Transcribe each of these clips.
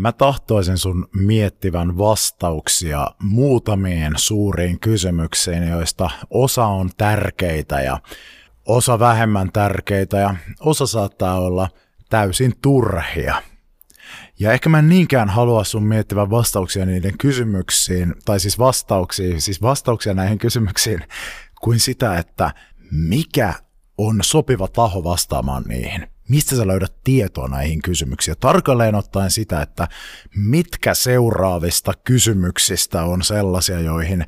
Mä tahtoisin sun miettivän vastauksia muutamiin suuriin kysymyksiin, joista osa on tärkeitä ja osa vähemmän tärkeitä ja osa saattaa olla täysin turhia. Ja ehkä mä en niinkään halua sun miettivän vastauksia niiden kysymyksiin, tai siis vastauksia, siis vastauksia näihin kysymyksiin, kuin sitä, että mikä on sopiva taho vastaamaan niihin mistä sä löydät tietoa näihin kysymyksiin. Tarkalleen ottaen sitä, että mitkä seuraavista kysymyksistä on sellaisia, joihin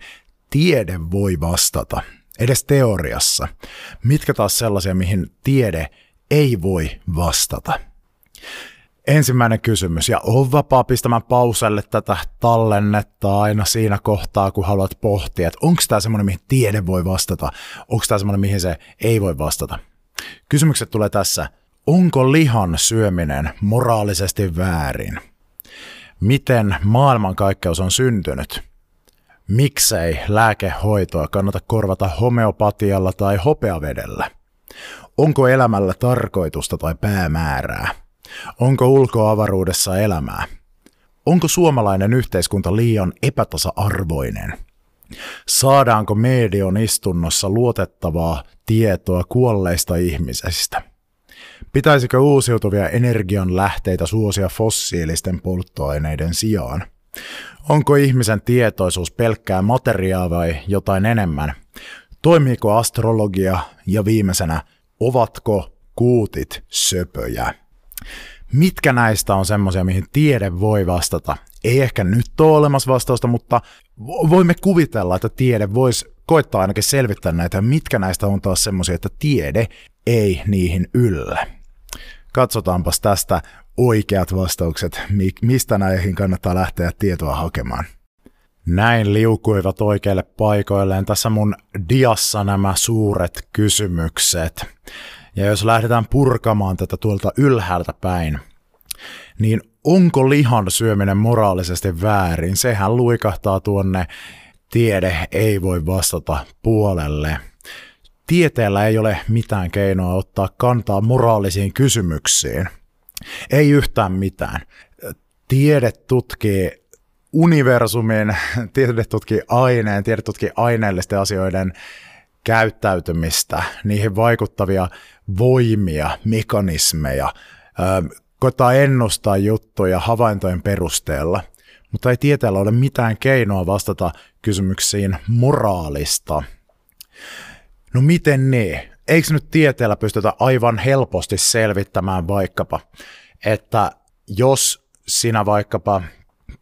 tiede voi vastata, edes teoriassa. Mitkä taas sellaisia, mihin tiede ei voi vastata. Ensimmäinen kysymys, ja on vapaa pistämään pauselle tätä tallennetta aina siinä kohtaa, kun haluat pohtia, että onko tämä semmoinen, mihin tiede voi vastata, onko tämä semmoinen, mihin se ei voi vastata. Kysymykset tulee tässä – Onko lihan syöminen moraalisesti väärin? Miten maailmankaikkeus on syntynyt? Miksei lääkehoitoa kannata korvata homeopatialla tai hopeavedellä? Onko elämällä tarkoitusta tai päämäärää? Onko ulkoavaruudessa elämää? Onko suomalainen yhteiskunta liian epätasa-arvoinen? Saadaanko medion istunnossa luotettavaa tietoa kuolleista ihmisistä? Pitäisikö uusiutuvia energianlähteitä suosia fossiilisten polttoaineiden sijaan? Onko ihmisen tietoisuus pelkkää materiaa vai jotain enemmän? Toimiiko astrologia ja viimeisenä, ovatko kuutit söpöjä? Mitkä näistä on semmoisia, mihin tiede voi vastata? Ei ehkä nyt ole olemassa vastausta, mutta voimme kuvitella, että tiede voisi koittaa ainakin selvittää näitä, mitkä näistä on taas semmoisia, että tiede ei niihin yllä. Katsotaanpas tästä oikeat vastaukset, mistä näihin kannattaa lähteä tietoa hakemaan. Näin liukuivat oikeille paikoilleen tässä mun diassa nämä suuret kysymykset. Ja jos lähdetään purkamaan tätä tuolta ylhäältä päin, niin onko lihan syöminen moraalisesti väärin? Sehän luikahtaa tuonne tiede ei voi vastata puolelle – tieteellä ei ole mitään keinoa ottaa kantaa moraalisiin kysymyksiin. Ei yhtään mitään. Tiede tutkii universumin, tiede tutkii aineen, tiede tutkii aineellisten asioiden käyttäytymistä, niihin vaikuttavia voimia, mekanismeja, koittaa ennustaa juttuja havaintojen perusteella, mutta ei tieteellä ole mitään keinoa vastata kysymyksiin moraalista. No miten ne? Eikö nyt tieteellä pystytä aivan helposti selvittämään vaikkapa, että jos sinä vaikkapa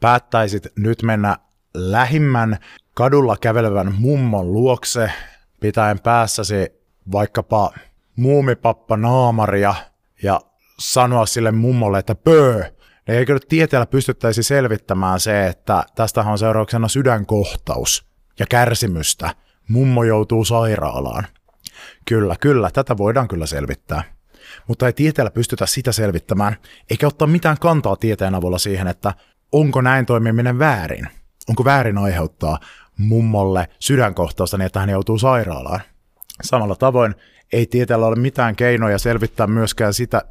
päättäisit nyt mennä lähimmän kadulla kävelevän mummon luokse, pitäen päässäsi vaikkapa muumipappa naamaria ja sanoa sille mummolle, että pöö, niin eikö nyt tieteellä pystyttäisi selvittämään se, että tästä on seurauksena sydänkohtaus ja kärsimystä – mummo joutuu sairaalaan. Kyllä, kyllä, tätä voidaan kyllä selvittää. Mutta ei tieteellä pystytä sitä selvittämään, eikä ottaa mitään kantaa tieteen avulla siihen, että onko näin toimiminen väärin. Onko väärin aiheuttaa mummolle sydänkohtausta niin, että hän joutuu sairaalaan. Samalla tavoin ei tieteellä ole mitään keinoja selvittää myöskään sitä,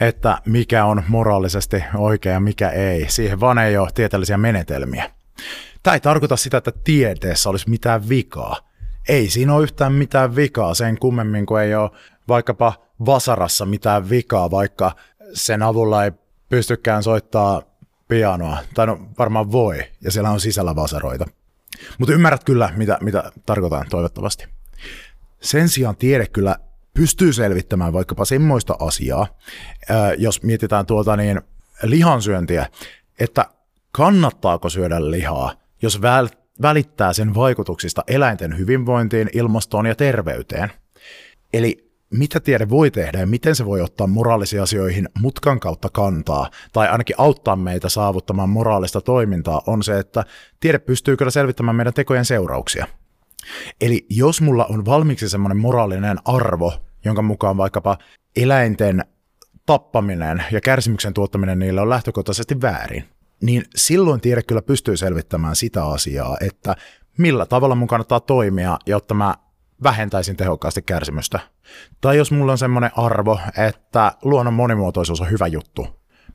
että mikä on moraalisesti oikea ja mikä ei. Siihen vaan ei ole tieteellisiä menetelmiä. Tämä ei tarkoita sitä, että tieteessä olisi mitään vikaa ei siinä ole yhtään mitään vikaa sen kummemmin kuin ei ole vaikkapa vasarassa mitään vikaa, vaikka sen avulla ei pystykään soittaa pianoa, tai no varmaan voi, ja siellä on sisällä vasaroita. Mutta ymmärrät kyllä, mitä, mitä tarkoitan toivottavasti. Sen sijaan tiede kyllä pystyy selvittämään vaikkapa semmoista asiaa, jos mietitään tuota niin lihansyöntiä, että kannattaako syödä lihaa, jos välittää sen vaikutuksista eläinten hyvinvointiin, ilmastoon ja terveyteen. Eli mitä tiede voi tehdä ja miten se voi ottaa moraalisiin asioihin mutkan kautta kantaa, tai ainakin auttaa meitä saavuttamaan moraalista toimintaa, on se, että tiede pystyy kyllä selvittämään meidän tekojen seurauksia. Eli jos mulla on valmiiksi semmoinen moraalinen arvo, jonka mukaan vaikkapa eläinten tappaminen ja kärsimyksen tuottaminen niille on lähtökohtaisesti väärin, niin silloin tiede kyllä pystyy selvittämään sitä asiaa, että millä tavalla mun kannattaa toimia, jotta mä vähentäisin tehokkaasti kärsimystä. Tai jos mulla on semmoinen arvo, että luonnon monimuotoisuus on hyvä juttu,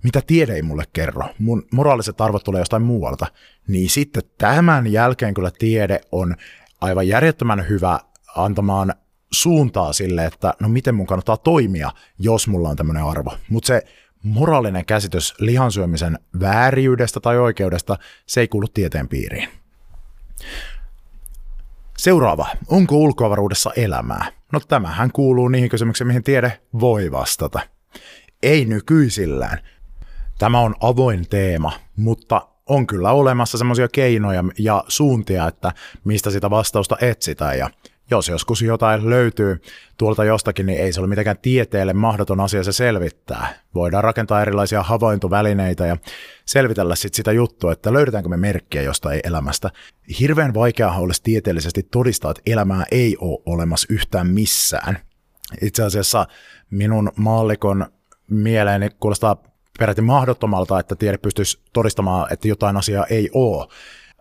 mitä tiede ei mulle kerro, mun moraaliset arvot tulee jostain muualta, niin sitten tämän jälkeen kyllä tiede on aivan järjettömän hyvä antamaan suuntaa sille, että no miten mun kannattaa toimia, jos mulla on tämmöinen arvo. Mutta se moraalinen käsitys lihansyömisen vääriydestä tai oikeudesta, se ei kuulu tieteen piiriin. Seuraava. Onko ulkoavaruudessa elämää? No tämähän kuuluu niihin kysymyksiin, mihin tiede voi vastata. Ei nykyisillään. Tämä on avoin teema, mutta on kyllä olemassa semmoisia keinoja ja suuntia, että mistä sitä vastausta etsitään. Ja jos joskus jotain löytyy tuolta jostakin, niin ei se ole mitenkään tieteelle mahdoton asia se selvittää. Voidaan rakentaa erilaisia havaintovälineitä ja selvitellä sit sitä juttua, että löydetäänkö me merkkiä jostain elämästä. Hirveän vaikeaa olisi tieteellisesti todistaa, että elämää ei ole olemassa yhtään missään. Itse asiassa minun maallikon mieleeni kuulostaa peräti mahdottomalta, että tiede pystyisi todistamaan, että jotain asiaa ei ole.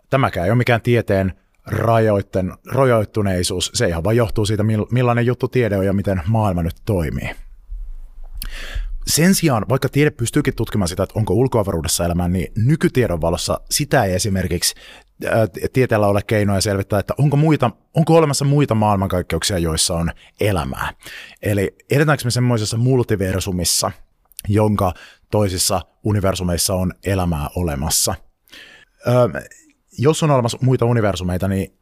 Tämäkään ei ole mikään tieteen rajoitten, rajoittuneisuus, se ihan vaan johtuu siitä, millainen juttu tiede on ja miten maailma nyt toimii. Sen sijaan, vaikka tiede pystyykin tutkimaan sitä, että onko ulkoavaruudessa elämää, niin nykytiedon valossa sitä ei esimerkiksi tieteellä ole keinoja selvittää, että onko, muita, onko olemassa muita maailmankaikkeuksia, joissa on elämää. Eli edetäänkö me semmoisessa multiversumissa, jonka toisissa universumeissa on elämää olemassa. Jos on olemassa muita universumeita, niin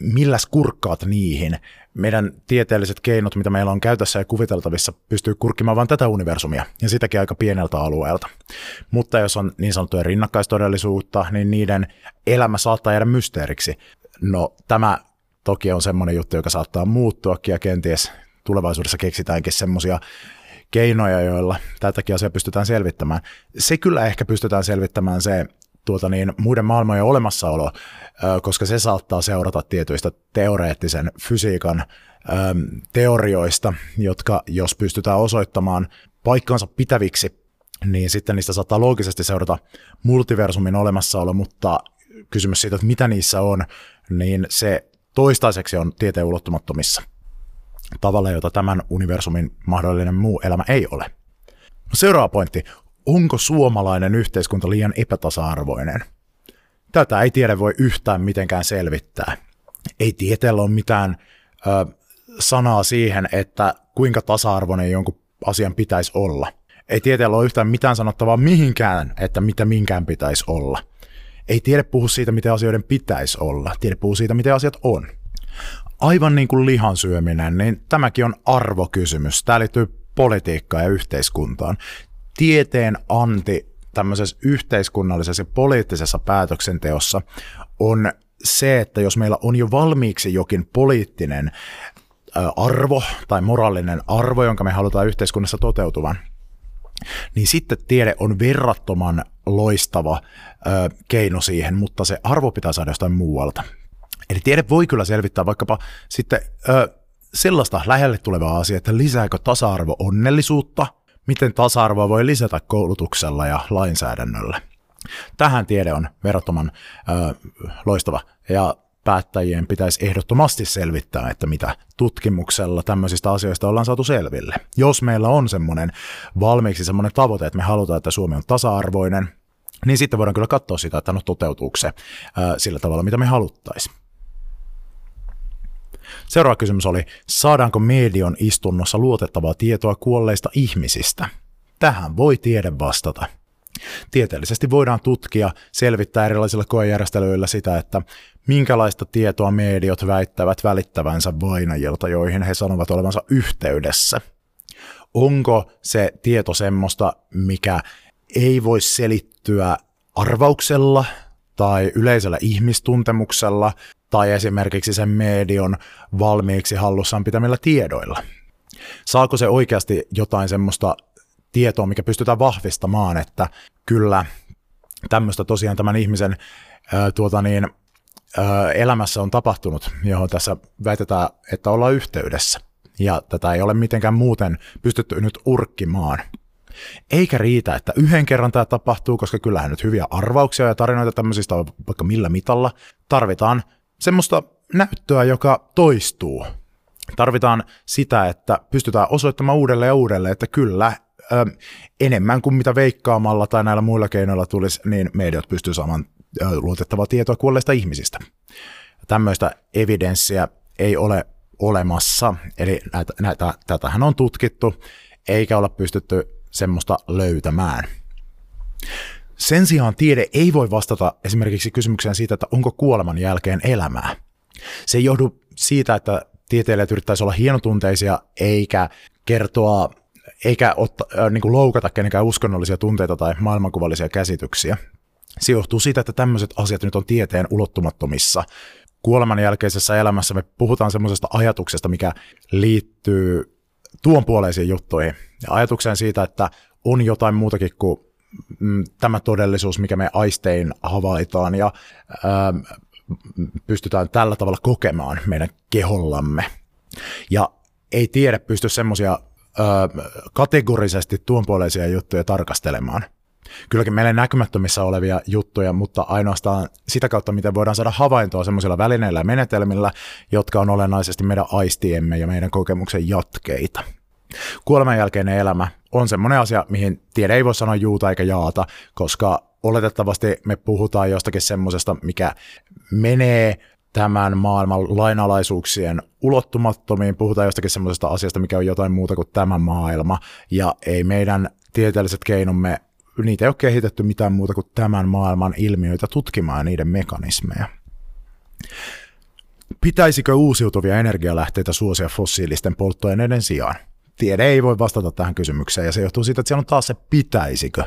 milläs kurkkaat niihin? Meidän tieteelliset keinot, mitä meillä on käytössä ja kuviteltavissa, pystyy kurkkimaan vain tätä universumia, ja sitäkin aika pieneltä alueelta. Mutta jos on niin sanottuja rinnakkaistodellisuutta, niin niiden elämä saattaa jäädä mysteeriksi. No tämä toki on semmoinen juttu, joka saattaa muuttuakin, ja kenties tulevaisuudessa keksitäänkin semmoisia keinoja, joilla tätäkin asiaa pystytään selvittämään. Se kyllä ehkä pystytään selvittämään se tuota niin, muiden maailmojen olemassaolo, koska se saattaa seurata tietyistä teoreettisen fysiikan teorioista, jotka jos pystytään osoittamaan paikkansa pitäviksi, niin sitten niistä saattaa loogisesti seurata multiversumin olemassaolo, mutta kysymys siitä, että mitä niissä on, niin se toistaiseksi on tieteen ulottumattomissa tavalla, jota tämän universumin mahdollinen muu elämä ei ole. Seuraava pointti onko suomalainen yhteiskunta liian epätasa-arvoinen? Tätä ei tiede voi yhtään mitenkään selvittää. Ei tieteellä ole mitään ö, sanaa siihen, että kuinka tasa-arvoinen jonkun asian pitäisi olla. Ei tieteellä ole yhtään mitään sanottavaa mihinkään, että mitä minkään pitäisi olla. Ei tiede puhu siitä, miten asioiden pitäisi olla. Tiede puhuu siitä, miten asiat on. Aivan niin kuin lihan syöminen, niin tämäkin on arvokysymys. Tämä liittyy politiikkaan ja yhteiskuntaan tieteen anti tämmöisessä yhteiskunnallisessa ja poliittisessa päätöksenteossa on se, että jos meillä on jo valmiiksi jokin poliittinen arvo tai moraalinen arvo, jonka me halutaan yhteiskunnassa toteutuvan, niin sitten tiede on verrattoman loistava ö, keino siihen, mutta se arvo pitää saada jostain muualta. Eli tiede voi kyllä selvittää vaikkapa sitten ö, sellaista lähelle tulevaa asiaa, että lisääkö tasa-arvo onnellisuutta – miten tasa-arvoa voi lisätä koulutuksella ja lainsäädännöllä. Tähän tiede on verrattoman ö, loistava ja päättäjien pitäisi ehdottomasti selvittää, että mitä tutkimuksella tämmöisistä asioista ollaan saatu selville. Jos meillä on semmoinen valmiiksi semmoinen tavoite, että me halutaan, että Suomi on tasa-arvoinen, niin sitten voidaan kyllä katsoa sitä, että no toteutuuko se ää, sillä tavalla, mitä me haluttaisiin. Seuraava kysymys oli, saadaanko median istunnossa luotettavaa tietoa kuolleista ihmisistä? Tähän voi tiede vastata. Tieteellisesti voidaan tutkia, selvittää erilaisilla koejärjestelyillä sitä, että minkälaista tietoa mediot väittävät välittävänsä vainajilta, joihin he sanovat olevansa yhteydessä. Onko se tieto semmoista, mikä ei voi selittyä arvauksella tai yleisellä ihmistuntemuksella tai esimerkiksi sen medion valmiiksi hallussaan pitämillä tiedoilla. Saako se oikeasti jotain semmoista tietoa, mikä pystytään vahvistamaan, että kyllä tämmöistä tosiaan tämän ihmisen ää, tuota niin, ää, elämässä on tapahtunut, johon tässä väitetään, että ollaan yhteydessä. Ja tätä ei ole mitenkään muuten pystytty nyt urkkimaan. Eikä riitä, että yhden kerran tämä tapahtuu, koska kyllähän nyt hyviä arvauksia ja tarinoita tämmöisistä on vaikka millä mitalla. Tarvitaan semmoista näyttöä, joka toistuu. Tarvitaan sitä, että pystytään osoittamaan uudelleen ja uudelleen, että kyllä ö, enemmän kuin mitä veikkaamalla tai näillä muilla keinoilla tulisi, niin mediat pystyy saamaan ö, luotettavaa tietoa kuolleista ihmisistä. Tämmöistä evidenssiä ei ole olemassa, eli näitä, näitä, tätähän on tutkittu, eikä olla pystytty semmoista löytämään. Sen sijaan tiede ei voi vastata esimerkiksi kysymykseen siitä, että onko kuoleman jälkeen elämää. Se ei johdu siitä, että tieteilijät yrittäisi olla hienotunteisia eikä kertoa eikä otta, äh, niin kuin loukata kenenkään uskonnollisia tunteita tai maailmankuvallisia käsityksiä. Se johtuu siitä, että tämmöiset asiat nyt on tieteen ulottumattomissa. Kuoleman jälkeisessä elämässä me puhutaan semmoisesta ajatuksesta, mikä liittyy tuon puoleisiin juttuihin. Ja ajatukseen siitä, että on jotain muutakin kuin mm, tämä todellisuus, mikä me aistein havaitaan ja ää, pystytään tällä tavalla kokemaan meidän kehollamme. Ja ei tiedä pysty semmoisia kategorisesti tuonpuoleisia juttuja tarkastelemaan. Kylläkin meille näkymättömissä olevia juttuja, mutta ainoastaan sitä kautta, miten voidaan saada havaintoa semmoisilla välineillä ja menetelmillä, jotka on olennaisesti meidän aistiemme ja meidän kokemuksen jatkeita. Kuoleman jälkeinen elämä on semmoinen asia, mihin tiede ei voi sanoa juuta eikä jaata, koska oletettavasti me puhutaan jostakin semmoisesta, mikä menee tämän maailman lainalaisuuksien ulottumattomiin. Puhutaan jostakin semmoisesta asiasta, mikä on jotain muuta kuin tämä maailma, ja ei meidän tieteelliset keinomme, niitä ei ole kehitetty mitään muuta kuin tämän maailman ilmiöitä tutkimaan niiden mekanismeja. Pitäisikö uusiutuvia energialähteitä suosia fossiilisten polttoaineiden sijaan? Tiede ei voi vastata tähän kysymykseen ja se johtuu siitä, että siellä on taas se pitäisikö.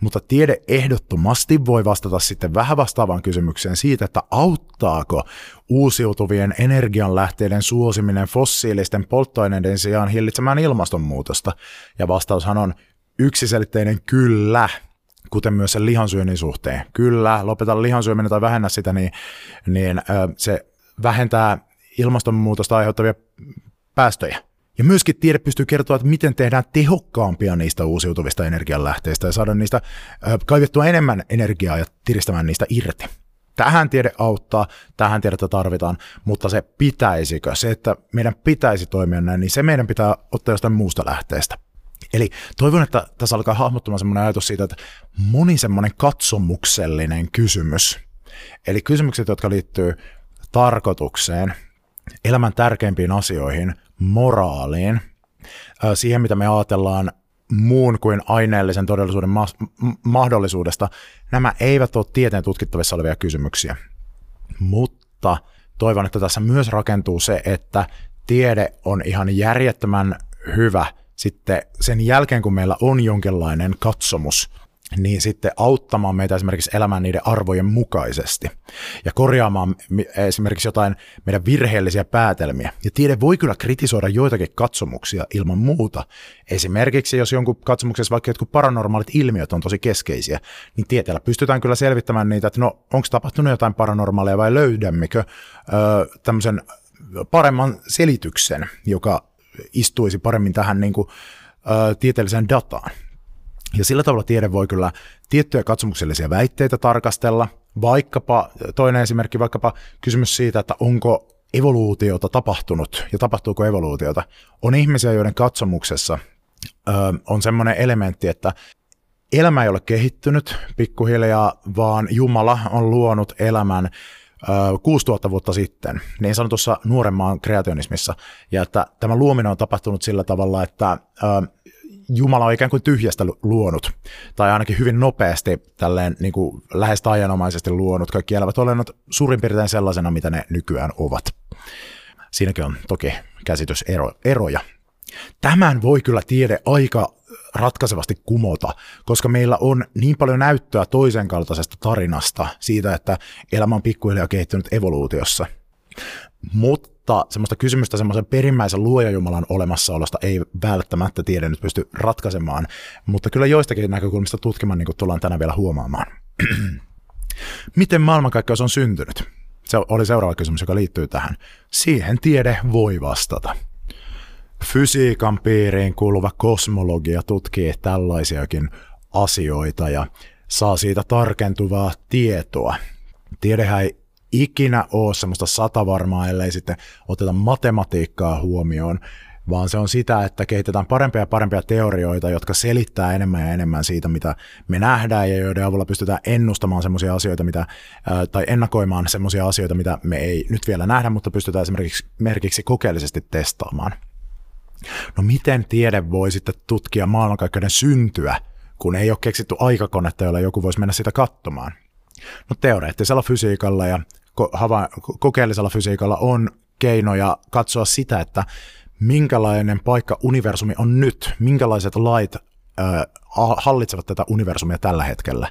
Mutta tiede ehdottomasti voi vastata sitten vähän vastaavaan kysymykseen siitä, että auttaako uusiutuvien energianlähteiden suosiminen fossiilisten polttoaineiden sijaan hillitsemään ilmastonmuutosta. Ja vastaushan on yksiselitteinen kyllä, kuten myös sen lihansyönnin suhteen. Kyllä, lopeta lihansyöminen tai vähennä sitä, niin, niin se vähentää ilmastonmuutosta aiheuttavia päästöjä. Ja myöskin tiede pystyy kertoa, että miten tehdään tehokkaampia niistä uusiutuvista energianlähteistä ja saada niistä kaivettua enemmän energiaa ja tiristämään niistä irti. Tähän tiede auttaa, tähän tiedettä tarvitaan, mutta se pitäisikö, se, että meidän pitäisi toimia näin, niin se meidän pitää ottaa jostain muusta lähteestä. Eli toivon, että tässä alkaa hahmottumaan semmoinen ajatus siitä, että moni semmoinen katsomuksellinen kysymys, eli kysymykset, jotka liittyy tarkoitukseen, elämän tärkeimpiin asioihin, moraaliin, siihen mitä me ajatellaan muun kuin aineellisen todellisuuden ma- mahdollisuudesta, nämä eivät ole tieteen tutkittavissa olevia kysymyksiä. Mutta toivon, että tässä myös rakentuu se, että tiede on ihan järjettömän hyvä sitten sen jälkeen, kun meillä on jonkinlainen katsomus niin sitten auttamaan meitä esimerkiksi elämään niiden arvojen mukaisesti ja korjaamaan esimerkiksi jotain meidän virheellisiä päätelmiä. Ja tiede voi kyllä kritisoida joitakin katsomuksia ilman muuta. Esimerkiksi jos jonkun katsomuksessa vaikka jotkut paranormaalit ilmiöt on tosi keskeisiä, niin tieteellä pystytään kyllä selvittämään niitä, että no onko tapahtunut jotain paranormaalia vai löydämmekö öö, tämmöisen paremman selityksen, joka istuisi paremmin tähän niin kuin, öö, tieteelliseen dataan. Ja sillä tavalla tiede voi kyllä tiettyjä katsomuksellisia väitteitä tarkastella, vaikkapa, toinen esimerkki, vaikkapa kysymys siitä, että onko evoluutiota tapahtunut ja tapahtuuko evoluutiota. On ihmisiä, joiden katsomuksessa ö, on semmoinen elementti, että elämä ei ole kehittynyt pikkuhiljaa, vaan Jumala on luonut elämän ö, 6000 vuotta sitten, niin sanotussa nuoren maan kreationismissa, ja että tämä luominen on tapahtunut sillä tavalla, että ö, Jumala on ikään kuin tyhjästä luonut, tai ainakin hyvin nopeasti, tälleen niin kuin lähes taianomaisesti luonut kaikki elävät olennot suurin piirtein sellaisena, mitä ne nykyään ovat. Siinäkin on toki käsityseroja. Tämän voi kyllä tiede aika ratkaisevasti kumota, koska meillä on niin paljon näyttöä toisen kaltaisesta tarinasta siitä, että elämä on pikkuhiljaa kehittynyt evoluutiossa. Mutta semmoista kysymystä semmoisen perimmäisen luojajumalan olemassaolosta ei välttämättä tiede nyt pysty ratkaisemaan, mutta kyllä joistakin näkökulmista tutkimaan, niin kuin tullaan tänään vielä huomaamaan. Miten maailmankaikkeus on syntynyt? Se oli seuraava kysymys, joka liittyy tähän. Siihen tiede voi vastata. Fysiikan piiriin kuuluva kosmologia tutkii tällaisiakin asioita ja saa siitä tarkentuvaa tietoa. Tiedehän ei ikinä ole semmoista satavarmaa, ellei sitten oteta matematiikkaa huomioon, vaan se on sitä, että kehitetään parempia ja parempia teorioita, jotka selittää enemmän ja enemmän siitä, mitä me nähdään ja joiden avulla pystytään ennustamaan semmoisia asioita, mitä, tai ennakoimaan semmoisia asioita, mitä me ei nyt vielä nähdä, mutta pystytään esimerkiksi merkiksi kokeellisesti testaamaan. No miten tiede voi sitten tutkia maailmankaikkeuden syntyä, kun ei ole keksitty aikakonetta, jolla joku voisi mennä sitä katsomaan? No teoreettisella fysiikalla ja ko- kokeellisella fysiikalla on keinoja katsoa sitä, että minkälainen paikka universumi on nyt, minkälaiset lait hallitsevat tätä universumia tällä hetkellä.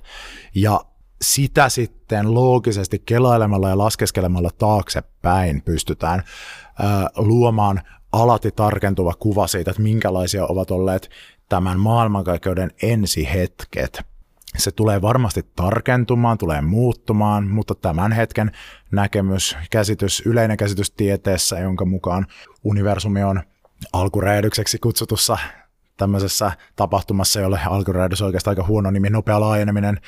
Ja sitä sitten loogisesti kelailemalla ja laskeskelemalla taaksepäin pystytään luomaan alati tarkentuva kuva siitä, että minkälaisia ovat olleet tämän maailmankaikkeuden ensihetket. Se tulee varmasti tarkentumaan, tulee muuttumaan, mutta tämän hetken näkemys, käsitys, yleinen käsitys tieteessä, jonka mukaan universumi on alkuräjähdykseksi kutsutussa tämmöisessä tapahtumassa, jolle alkuräjähdys on oikeastaan aika huono nimi, nopea laajeneminen,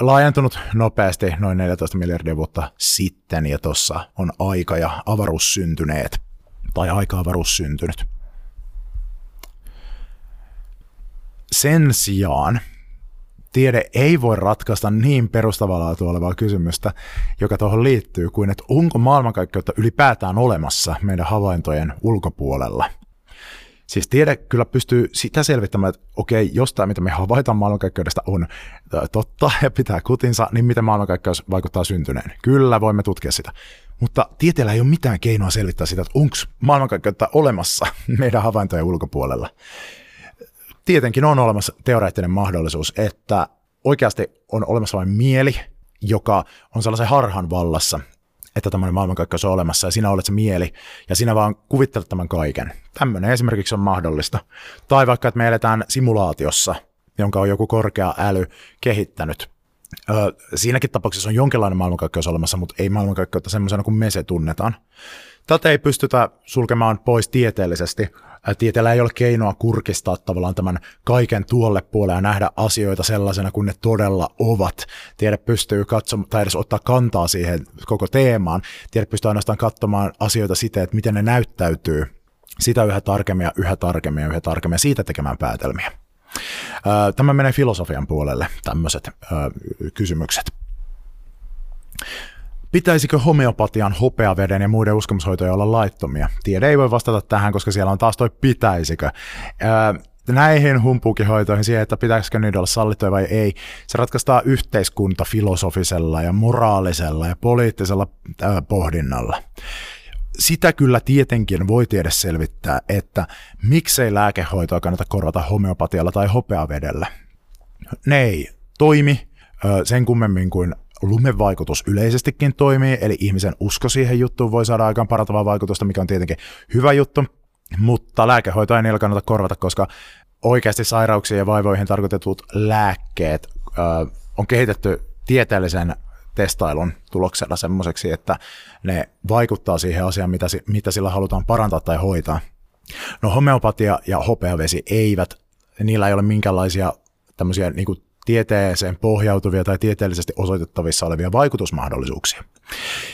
laajentunut nopeasti noin 14 miljardia vuotta sitten, ja tuossa on aika ja avaruus syntyneet, tai aika-avaruus syntynyt. Sen sijaan tiede ei voi ratkaista niin perustavaa olevaa kysymystä, joka tuohon liittyy, kuin että onko maailmankaikkeutta ylipäätään olemassa meidän havaintojen ulkopuolella. Siis tiede kyllä pystyy sitä selvittämään, että okei, jos tämä, mitä me havaitaan maailmankaikkeudesta, on totta ja pitää kutinsa, niin miten maailmankaikkeus vaikuttaa syntyneen. Kyllä, voimme tutkia sitä. Mutta tieteellä ei ole mitään keinoa selvittää sitä, että onko maailmankaikkeutta olemassa meidän havaintojen ulkopuolella tietenkin on olemassa teoreettinen mahdollisuus, että oikeasti on olemassa vain mieli, joka on sellaisen harhan vallassa, että tämmöinen maailmankaikkeus on olemassa ja sinä olet se mieli ja sinä vaan kuvittelet tämän kaiken. Tämmöinen esimerkiksi on mahdollista. Tai vaikka, että me eletään simulaatiossa, jonka on joku korkea äly kehittänyt. Öö, siinäkin tapauksessa on jonkinlainen maailmankaikkeus olemassa, mutta ei maailmankaikkeutta semmoisena kuin me se tunnetaan. Tätä ei pystytä sulkemaan pois tieteellisesti, tieteellä ei ole keinoa kurkistaa tavallaan tämän kaiken tuolle puolelle ja nähdä asioita sellaisena kuin ne todella ovat. Tiede pystyy katsomaan tai edes ottaa kantaa siihen koko teemaan. Tiede pystyy ainoastaan katsomaan asioita siten, että miten ne näyttäytyy sitä yhä tarkemmin ja yhä tarkemmin ja yhä tarkemmin siitä tekemään päätelmiä. Tämä menee filosofian puolelle, tämmöiset kysymykset. Pitäisikö homeopatian, hopeaveden ja muiden uskomushoitoja olla laittomia? Tiede ei voi vastata tähän, koska siellä on taas toi pitäisikö. Öö, näihin humpuukihoitoihin, siihen, että pitäisikö niitä olla sallittuja vai ei, se ratkaistaan yhteiskunta filosofisella ja moraalisella ja poliittisella pohdinnalla. Sitä kyllä tietenkin voi tiedä selvittää, että miksei lääkehoitoa kannata korvata homeopatialla tai hopeavedellä. Ne ei toimi sen kummemmin kuin lumevaikutus yleisestikin toimii, eli ihmisen usko siihen juttuun voi saada aikaan parantavaa vaikutusta, mikä on tietenkin hyvä juttu, mutta lääkehoitoa ei kannata korvata, koska oikeasti sairauksiin ja vaivoihin tarkoitetut lääkkeet ö, on kehitetty tieteellisen testailun tuloksella semmoiseksi, että ne vaikuttaa siihen asiaan, mitä, mitä sillä halutaan parantaa tai hoitaa. No homeopatia ja hopeavesi eivät, niillä ei ole minkäänlaisia tämmöisiä niin kuin tieteeseen pohjautuvia tai tieteellisesti osoitettavissa olevia vaikutusmahdollisuuksia.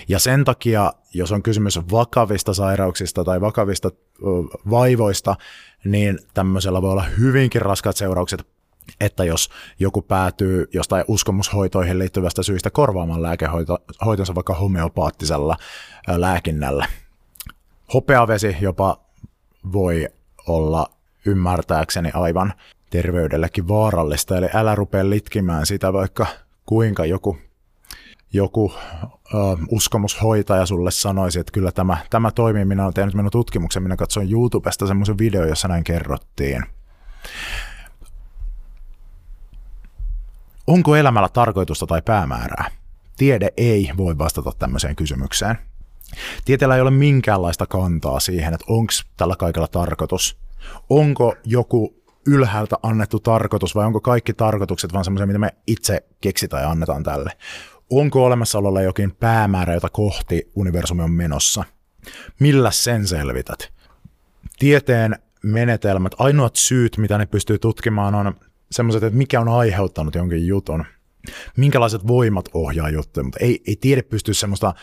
Ja sen takia, jos on kysymys vakavista sairauksista tai vakavista vaivoista, niin tämmöisellä voi olla hyvinkin raskaat seuraukset että jos joku päätyy jostain uskomushoitoihin liittyvästä syystä korvaamaan lääkehoitonsa vaikka homeopaattisella lääkinnällä. Hopeavesi jopa voi olla ymmärtääkseni aivan terveydellekin vaarallista, eli älä rupea litkimään sitä vaikka kuinka joku, joku ö, uskomushoitaja sulle sanoisi, että kyllä tämä, tämä toimii. Minä olen tehnyt minun tutkimuksen, minä katsoin YouTubesta semmoisen video, jossa näin kerrottiin. Onko elämällä tarkoitusta tai päämäärää? Tiede ei voi vastata tämmöiseen kysymykseen. Tieteellä ei ole minkäänlaista kantaa siihen, että onko tällä kaikella tarkoitus. Onko joku ylhäältä annettu tarkoitus vai onko kaikki tarkoitukset vaan semmoisia, mitä me itse keksitään ja annetaan tälle? Onko olemassaololla jokin päämäärä, jota kohti universumi on menossa? Millä sen selvität? Tieteen menetelmät, ainoat syyt, mitä ne pystyy tutkimaan, on semmoiset, että mikä on aiheuttanut jonkin jutun. Minkälaiset voimat ohjaa juttuja, mutta ei, ei tiede pysty semmoista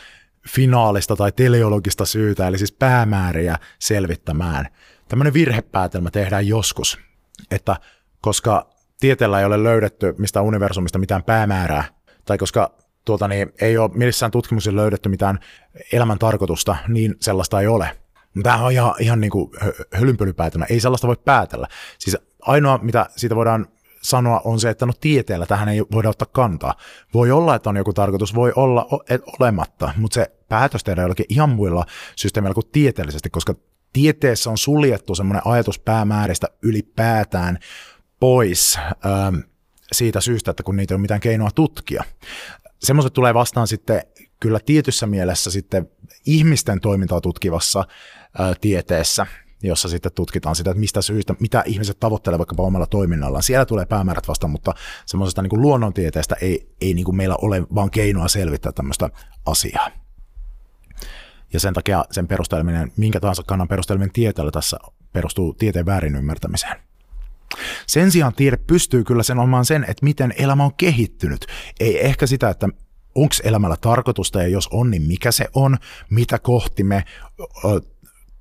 finaalista tai teleologista syytä, eli siis päämääriä selvittämään. Tämmöinen virhepäätelmä tehdään joskus, koska tieteellä ei ole löydetty mistä universumista mitään päämäärää, tai koska tuota, niin, ei ole missään tutkimuksessa löydetty mitään elämän tarkoitusta, niin sellaista ei ole. Tämä on ihan, ihan niin kuin hölynpölypäätelmä. Ei sellaista voi päätellä. Siis ainoa, mitä siitä voidaan sanoa, on se, että no tieteellä tähän ei voida ottaa kantaa. Voi olla, että on joku tarkoitus, voi olla olematta, mutta se päätös tehdään jollakin ihan muilla systeemeillä kuin tieteellisesti, koska tieteessä on suljettu semmoinen ajatus päämääristä ylipäätään pois ähm, siitä syystä, että kun niitä ei ole mitään keinoa tutkia. Semmoiset tulee vastaan sitten kyllä tietyssä mielessä sitten ihmisten toimintaa tutkivassa ää, tieteessä, jossa sitten tutkitaan sitä, että mistä syystä, mitä ihmiset tavoittelevat vaikkapa omalla toiminnallaan. Siellä tulee päämäärät vasta, mutta semmoisesta niin luonnontieteestä ei, ei niin kuin meillä ole vaan keinoa selvittää tämmöistä asiaa. Ja sen takia sen perusteleminen, minkä tahansa kannan perusteleminen tieteellä tässä perustuu tieteen väärin ymmärtämiseen. Sen sijaan tiede pystyy kyllä sen omaan sen, että miten elämä on kehittynyt. Ei ehkä sitä, että onko elämällä tarkoitusta ja jos on, niin mikä se on, mitä kohti me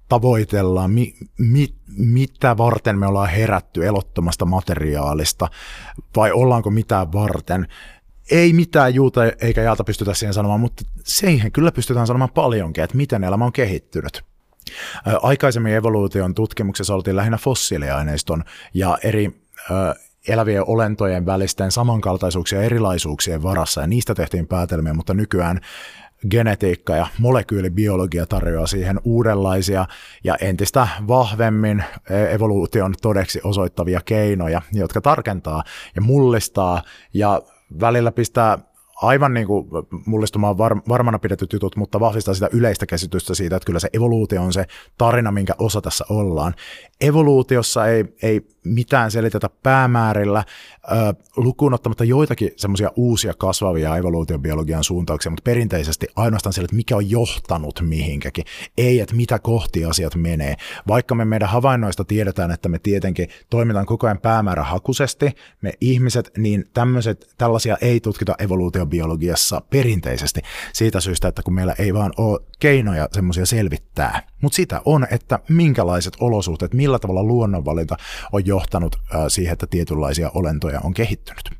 tavoitellaan, mi, mi, mitä varten me ollaan herätty elottomasta materiaalista vai ollaanko mitään varten. Ei mitään juuta eikä jaalta pystytä siihen sanomaan, mutta siihen kyllä pystytään sanomaan paljonkin, että miten elämä on kehittynyt. Aikaisemmin evoluution tutkimuksessa oltiin lähinnä fossiiliaineiston ja eri elävien olentojen välisten samankaltaisuuksien ja erilaisuuksien varassa, ja niistä tehtiin päätelmiä, mutta nykyään genetiikka ja molekyylibiologia tarjoaa siihen uudenlaisia ja entistä vahvemmin evoluution todeksi osoittavia keinoja, jotka tarkentaa ja mullistaa ja välillä pistää aivan niin kuin mullistumaan var, varmana pidetyt jutut, mutta vahvistaa sitä yleistä käsitystä siitä, että kyllä se evoluutio on se tarina, minkä osa tässä ollaan. Evoluutiossa ei, ei mitään selitetä päämäärillä, lukuun ottamatta joitakin semmoisia uusia kasvavia evoluutiobiologian suuntauksia, mutta perinteisesti ainoastaan sille, että mikä on johtanut mihinkäkin, ei, että mitä kohti asiat menee. Vaikka me meidän havainnoista tiedetään, että me tietenkin toimitaan koko ajan päämäärähakuisesti, me ihmiset, niin tämmöiset, tällaisia ei tutkita evoluutiobiologiassa perinteisesti siitä syystä, että kun meillä ei vaan ole keinoja semmoisia selvittää. Mutta sitä on, että minkälaiset olosuhteet, millä tavalla luonnonvalinta on johtanut siihen, että tietynlaisia olentoja on kehittynyt.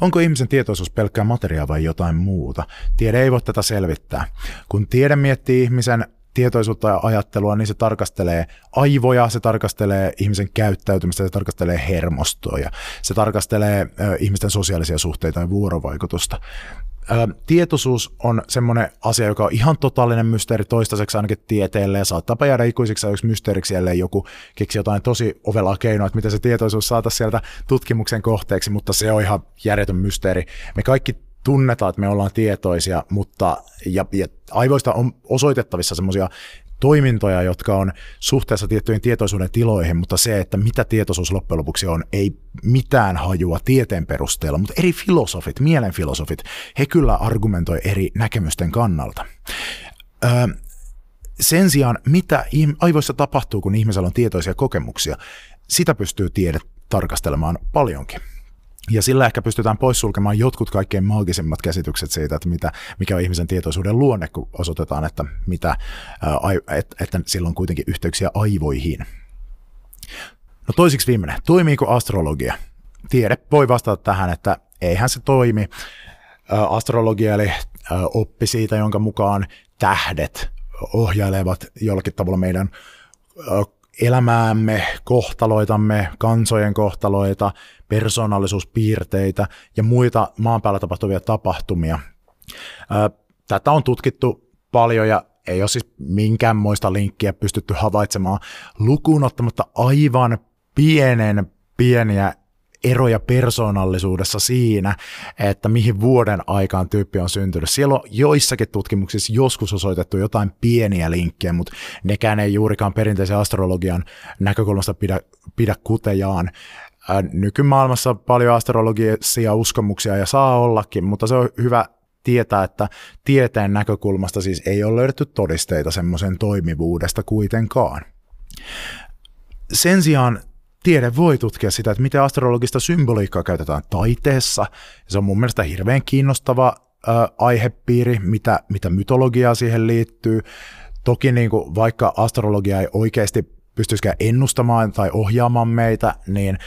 Onko ihmisen tietoisuus pelkkää materiaa vai jotain muuta? Tiede ei voi tätä selvittää. Kun tiede miettii ihmisen tietoisuutta ja ajattelua, niin se tarkastelee aivoja, se tarkastelee ihmisen käyttäytymistä, se tarkastelee hermostoja, se tarkastelee ihmisten sosiaalisia suhteita ja vuorovaikutusta tietoisuus on semmoinen asia, joka on ihan totaalinen mysteeri toistaiseksi ainakin tieteelle ja saattaa jäädä ikuisiksi ajoiksi mysteeriksi, ellei joku keksi jotain tosi ovelaa keinoa, että miten se tietoisuus saataisiin sieltä tutkimuksen kohteeksi, mutta se on ihan järjetön mysteeri. Me kaikki tunnetaan, että me ollaan tietoisia, mutta ja, ja aivoista on osoitettavissa semmoisia toimintoja, jotka on suhteessa tiettyihin tietoisuuden tiloihin, mutta se, että mitä tietoisuus loppujen lopuksi on, ei mitään hajua tieteen perusteella, mutta eri filosofit, mielenfilosofit, he kyllä argumentoi eri näkemysten kannalta. Öö, sen sijaan, mitä aivoissa tapahtuu, kun ihmisellä on tietoisia kokemuksia, sitä pystyy tiede tarkastelemaan paljonkin. Ja sillä ehkä pystytään poissulkemaan jotkut kaikkein maagisimmat käsitykset siitä, että mitä, mikä on ihmisen tietoisuuden luonne, kun osoitetaan, että, mitä, että, sillä on kuitenkin yhteyksiä aivoihin. No toisiksi viimeinen, toimiiko astrologia? Tiede voi vastata tähän, että eihän se toimi. Astrologia eli oppi siitä, jonka mukaan tähdet ohjailevat jollakin tavalla meidän elämäämme, kohtaloitamme, kansojen kohtaloita, persoonallisuuspiirteitä ja muita maan päällä tapahtuvia tapahtumia. Tätä on tutkittu paljon ja ei ole siis minkäänmoista linkkiä pystytty havaitsemaan lukuun ottamatta aivan pienen pieniä eroja persoonallisuudessa siinä, että mihin vuoden aikaan tyyppi on syntynyt. Siellä on joissakin tutkimuksissa joskus osoitettu jotain pieniä linkkejä, mutta nekään ei juurikaan perinteisen astrologian näkökulmasta pidä, pidä kutejaan. Nykymaailmassa on paljon astrologisia uskomuksia ja saa ollakin, mutta se on hyvä tietää, että tieteen näkökulmasta siis ei ole löydetty todisteita semmoisen toimivuudesta kuitenkaan. Sen sijaan tiede voi tutkia sitä, että miten astrologista symboliikkaa käytetään taiteessa. Se on mun mielestä hirveän kiinnostava äh, aihepiiri, mitä, mitä mytologiaa siihen liittyy. Toki niin kuin, vaikka astrologia ei oikeasti pystyisikään ennustamaan tai ohjaamaan meitä, niin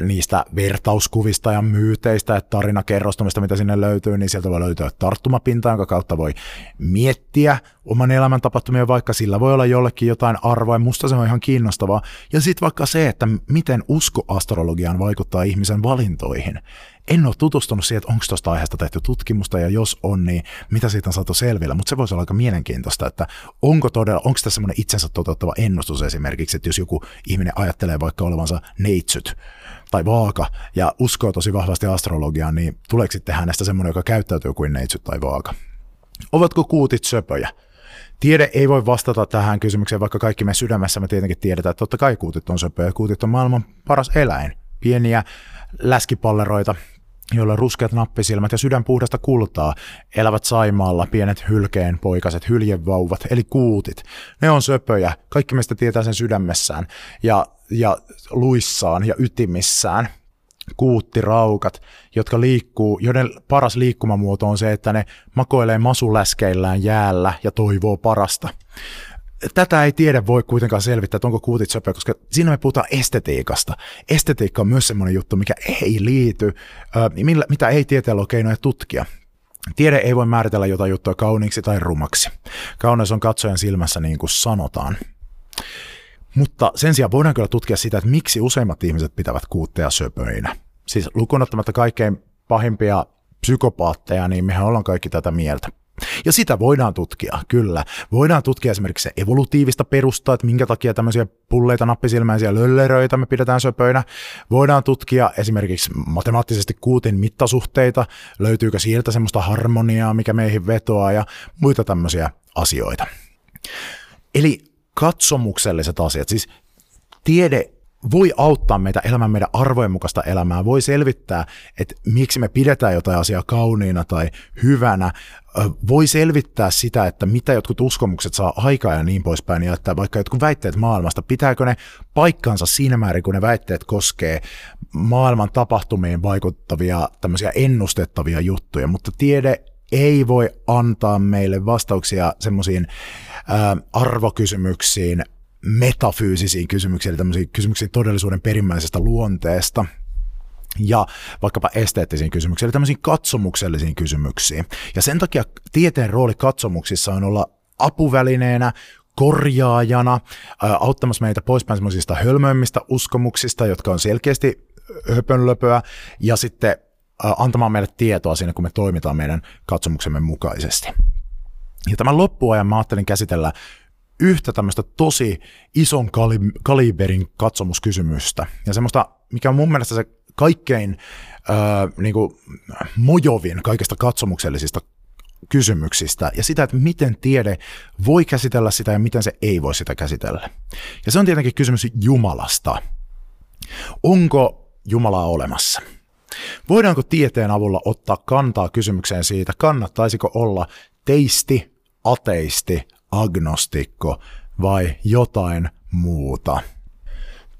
niistä vertauskuvista ja myyteistä ja tarinakerrostumista, mitä sinne löytyy, niin sieltä voi löytyä tarttumapinta, jonka kautta voi miettiä oman elämän tapahtumia, vaikka sillä voi olla jollekin jotain arvoa, ja musta se on ihan kiinnostavaa. Ja sitten vaikka se, että miten usko astrologiaan vaikuttaa ihmisen valintoihin. En ole tutustunut siihen, että onko tuosta aiheesta tehty tutkimusta, ja jos on, niin mitä siitä on saatu selvillä. Mutta se voisi olla aika mielenkiintoista, että onko todella, onko tässä semmoinen itsensä toteuttava ennustus esimerkiksi, että jos joku ihminen ajattelee vaikka olevansa neitsyt, tai vaaka ja uskoo tosi vahvasti astrologiaan, niin tuleeko sitten hänestä semmoinen, joka käyttäytyy kuin neitsyt tai vaaka? Ovatko kuutit söpöjä? Tiede ei voi vastata tähän kysymykseen, vaikka kaikki me sydämessä me tietenkin tiedetään, että totta kai kuutit on söpöjä. Kuutit on maailman paras eläin. Pieniä läskipalleroita, joilla ruskeat nappisilmät ja sydän puhdasta kultaa elävät Saimaalla pienet hylkeen poikaset, hyljevauvat, eli kuutit. Ne on söpöjä, kaikki meistä tietää sen sydämessään ja, ja luissaan ja ytimissään. Kuuttiraukat, jotka liikkuu, joiden paras liikkumamuoto on se, että ne makoilee masuläskeillään jäällä ja toivoo parasta tätä ei tiedä voi kuitenkaan selvittää, että onko kuutit söpöä, koska siinä me puhutaan estetiikasta. Estetiikka on myös semmoinen juttu, mikä ei liity, millä, mitä ei tieteellä ole keinoja tutkia. Tiede ei voi määritellä jotain juttua kauniiksi tai rumaksi. Kauneus on katsojan silmässä niin kuin sanotaan. Mutta sen sijaan voidaan kyllä tutkia sitä, että miksi useimmat ihmiset pitävät kuutteja söpöinä. Siis lukunottamatta kaikkein pahimpia psykopaatteja, niin mehän ollaan kaikki tätä mieltä. Ja sitä voidaan tutkia, kyllä. Voidaan tutkia esimerkiksi se evolutiivista perustaa, että minkä takia tämmöisiä pulleita nappisilmäisiä lölleröitä me pidetään söpöinä. Voidaan tutkia esimerkiksi matemaattisesti kuutin mittasuhteita, löytyykö sieltä semmoista harmoniaa, mikä meihin vetoaa ja muita tämmöisiä asioita. Eli katsomukselliset asiat, siis tiede voi auttaa meitä elämään meidän arvojen mukaista elämää, voi selvittää, että miksi me pidetään jotain asiaa kauniina tai hyvänä, voi selvittää sitä, että mitä jotkut uskomukset saa aikaa ja niin poispäin, ja että vaikka jotkut väitteet maailmasta, pitääkö ne paikkansa siinä määrin, kun ne väitteet koskee maailman tapahtumiin vaikuttavia tämmöisiä ennustettavia juttuja, mutta tiede ei voi antaa meille vastauksia semmoisiin arvokysymyksiin, metafyysisiin kysymyksiin, eli tämmöisiin kysymyksiin todellisuuden perimmäisestä luonteesta, ja vaikkapa esteettisiin kysymyksiin, eli tämmöisiin katsomuksellisiin kysymyksiin. Ja sen takia tieteen rooli katsomuksissa on olla apuvälineenä, korjaajana, auttamassa meitä poispäin semmoisista hölmöimmistä uskomuksista, jotka on selkeästi höpönlöpöä, ja sitten antamaan meille tietoa siinä, kun me toimitaan meidän katsomuksemme mukaisesti. Ja tämän loppuajan mä ajattelin käsitellä yhtä tämmöistä tosi ison kaliberin katsomuskysymystä. Ja semmoista, mikä on mun mielestä se kaikkein äh, niin kuin mojovin kaikista katsomuksellisista kysymyksistä ja sitä, että miten tiede voi käsitellä sitä ja miten se ei voi sitä käsitellä. Ja se on tietenkin kysymys Jumalasta. Onko Jumalaa olemassa? Voidaanko tieteen avulla ottaa kantaa kysymykseen siitä, kannattaisiko olla teisti, ateisti, agnostikko vai jotain muuta?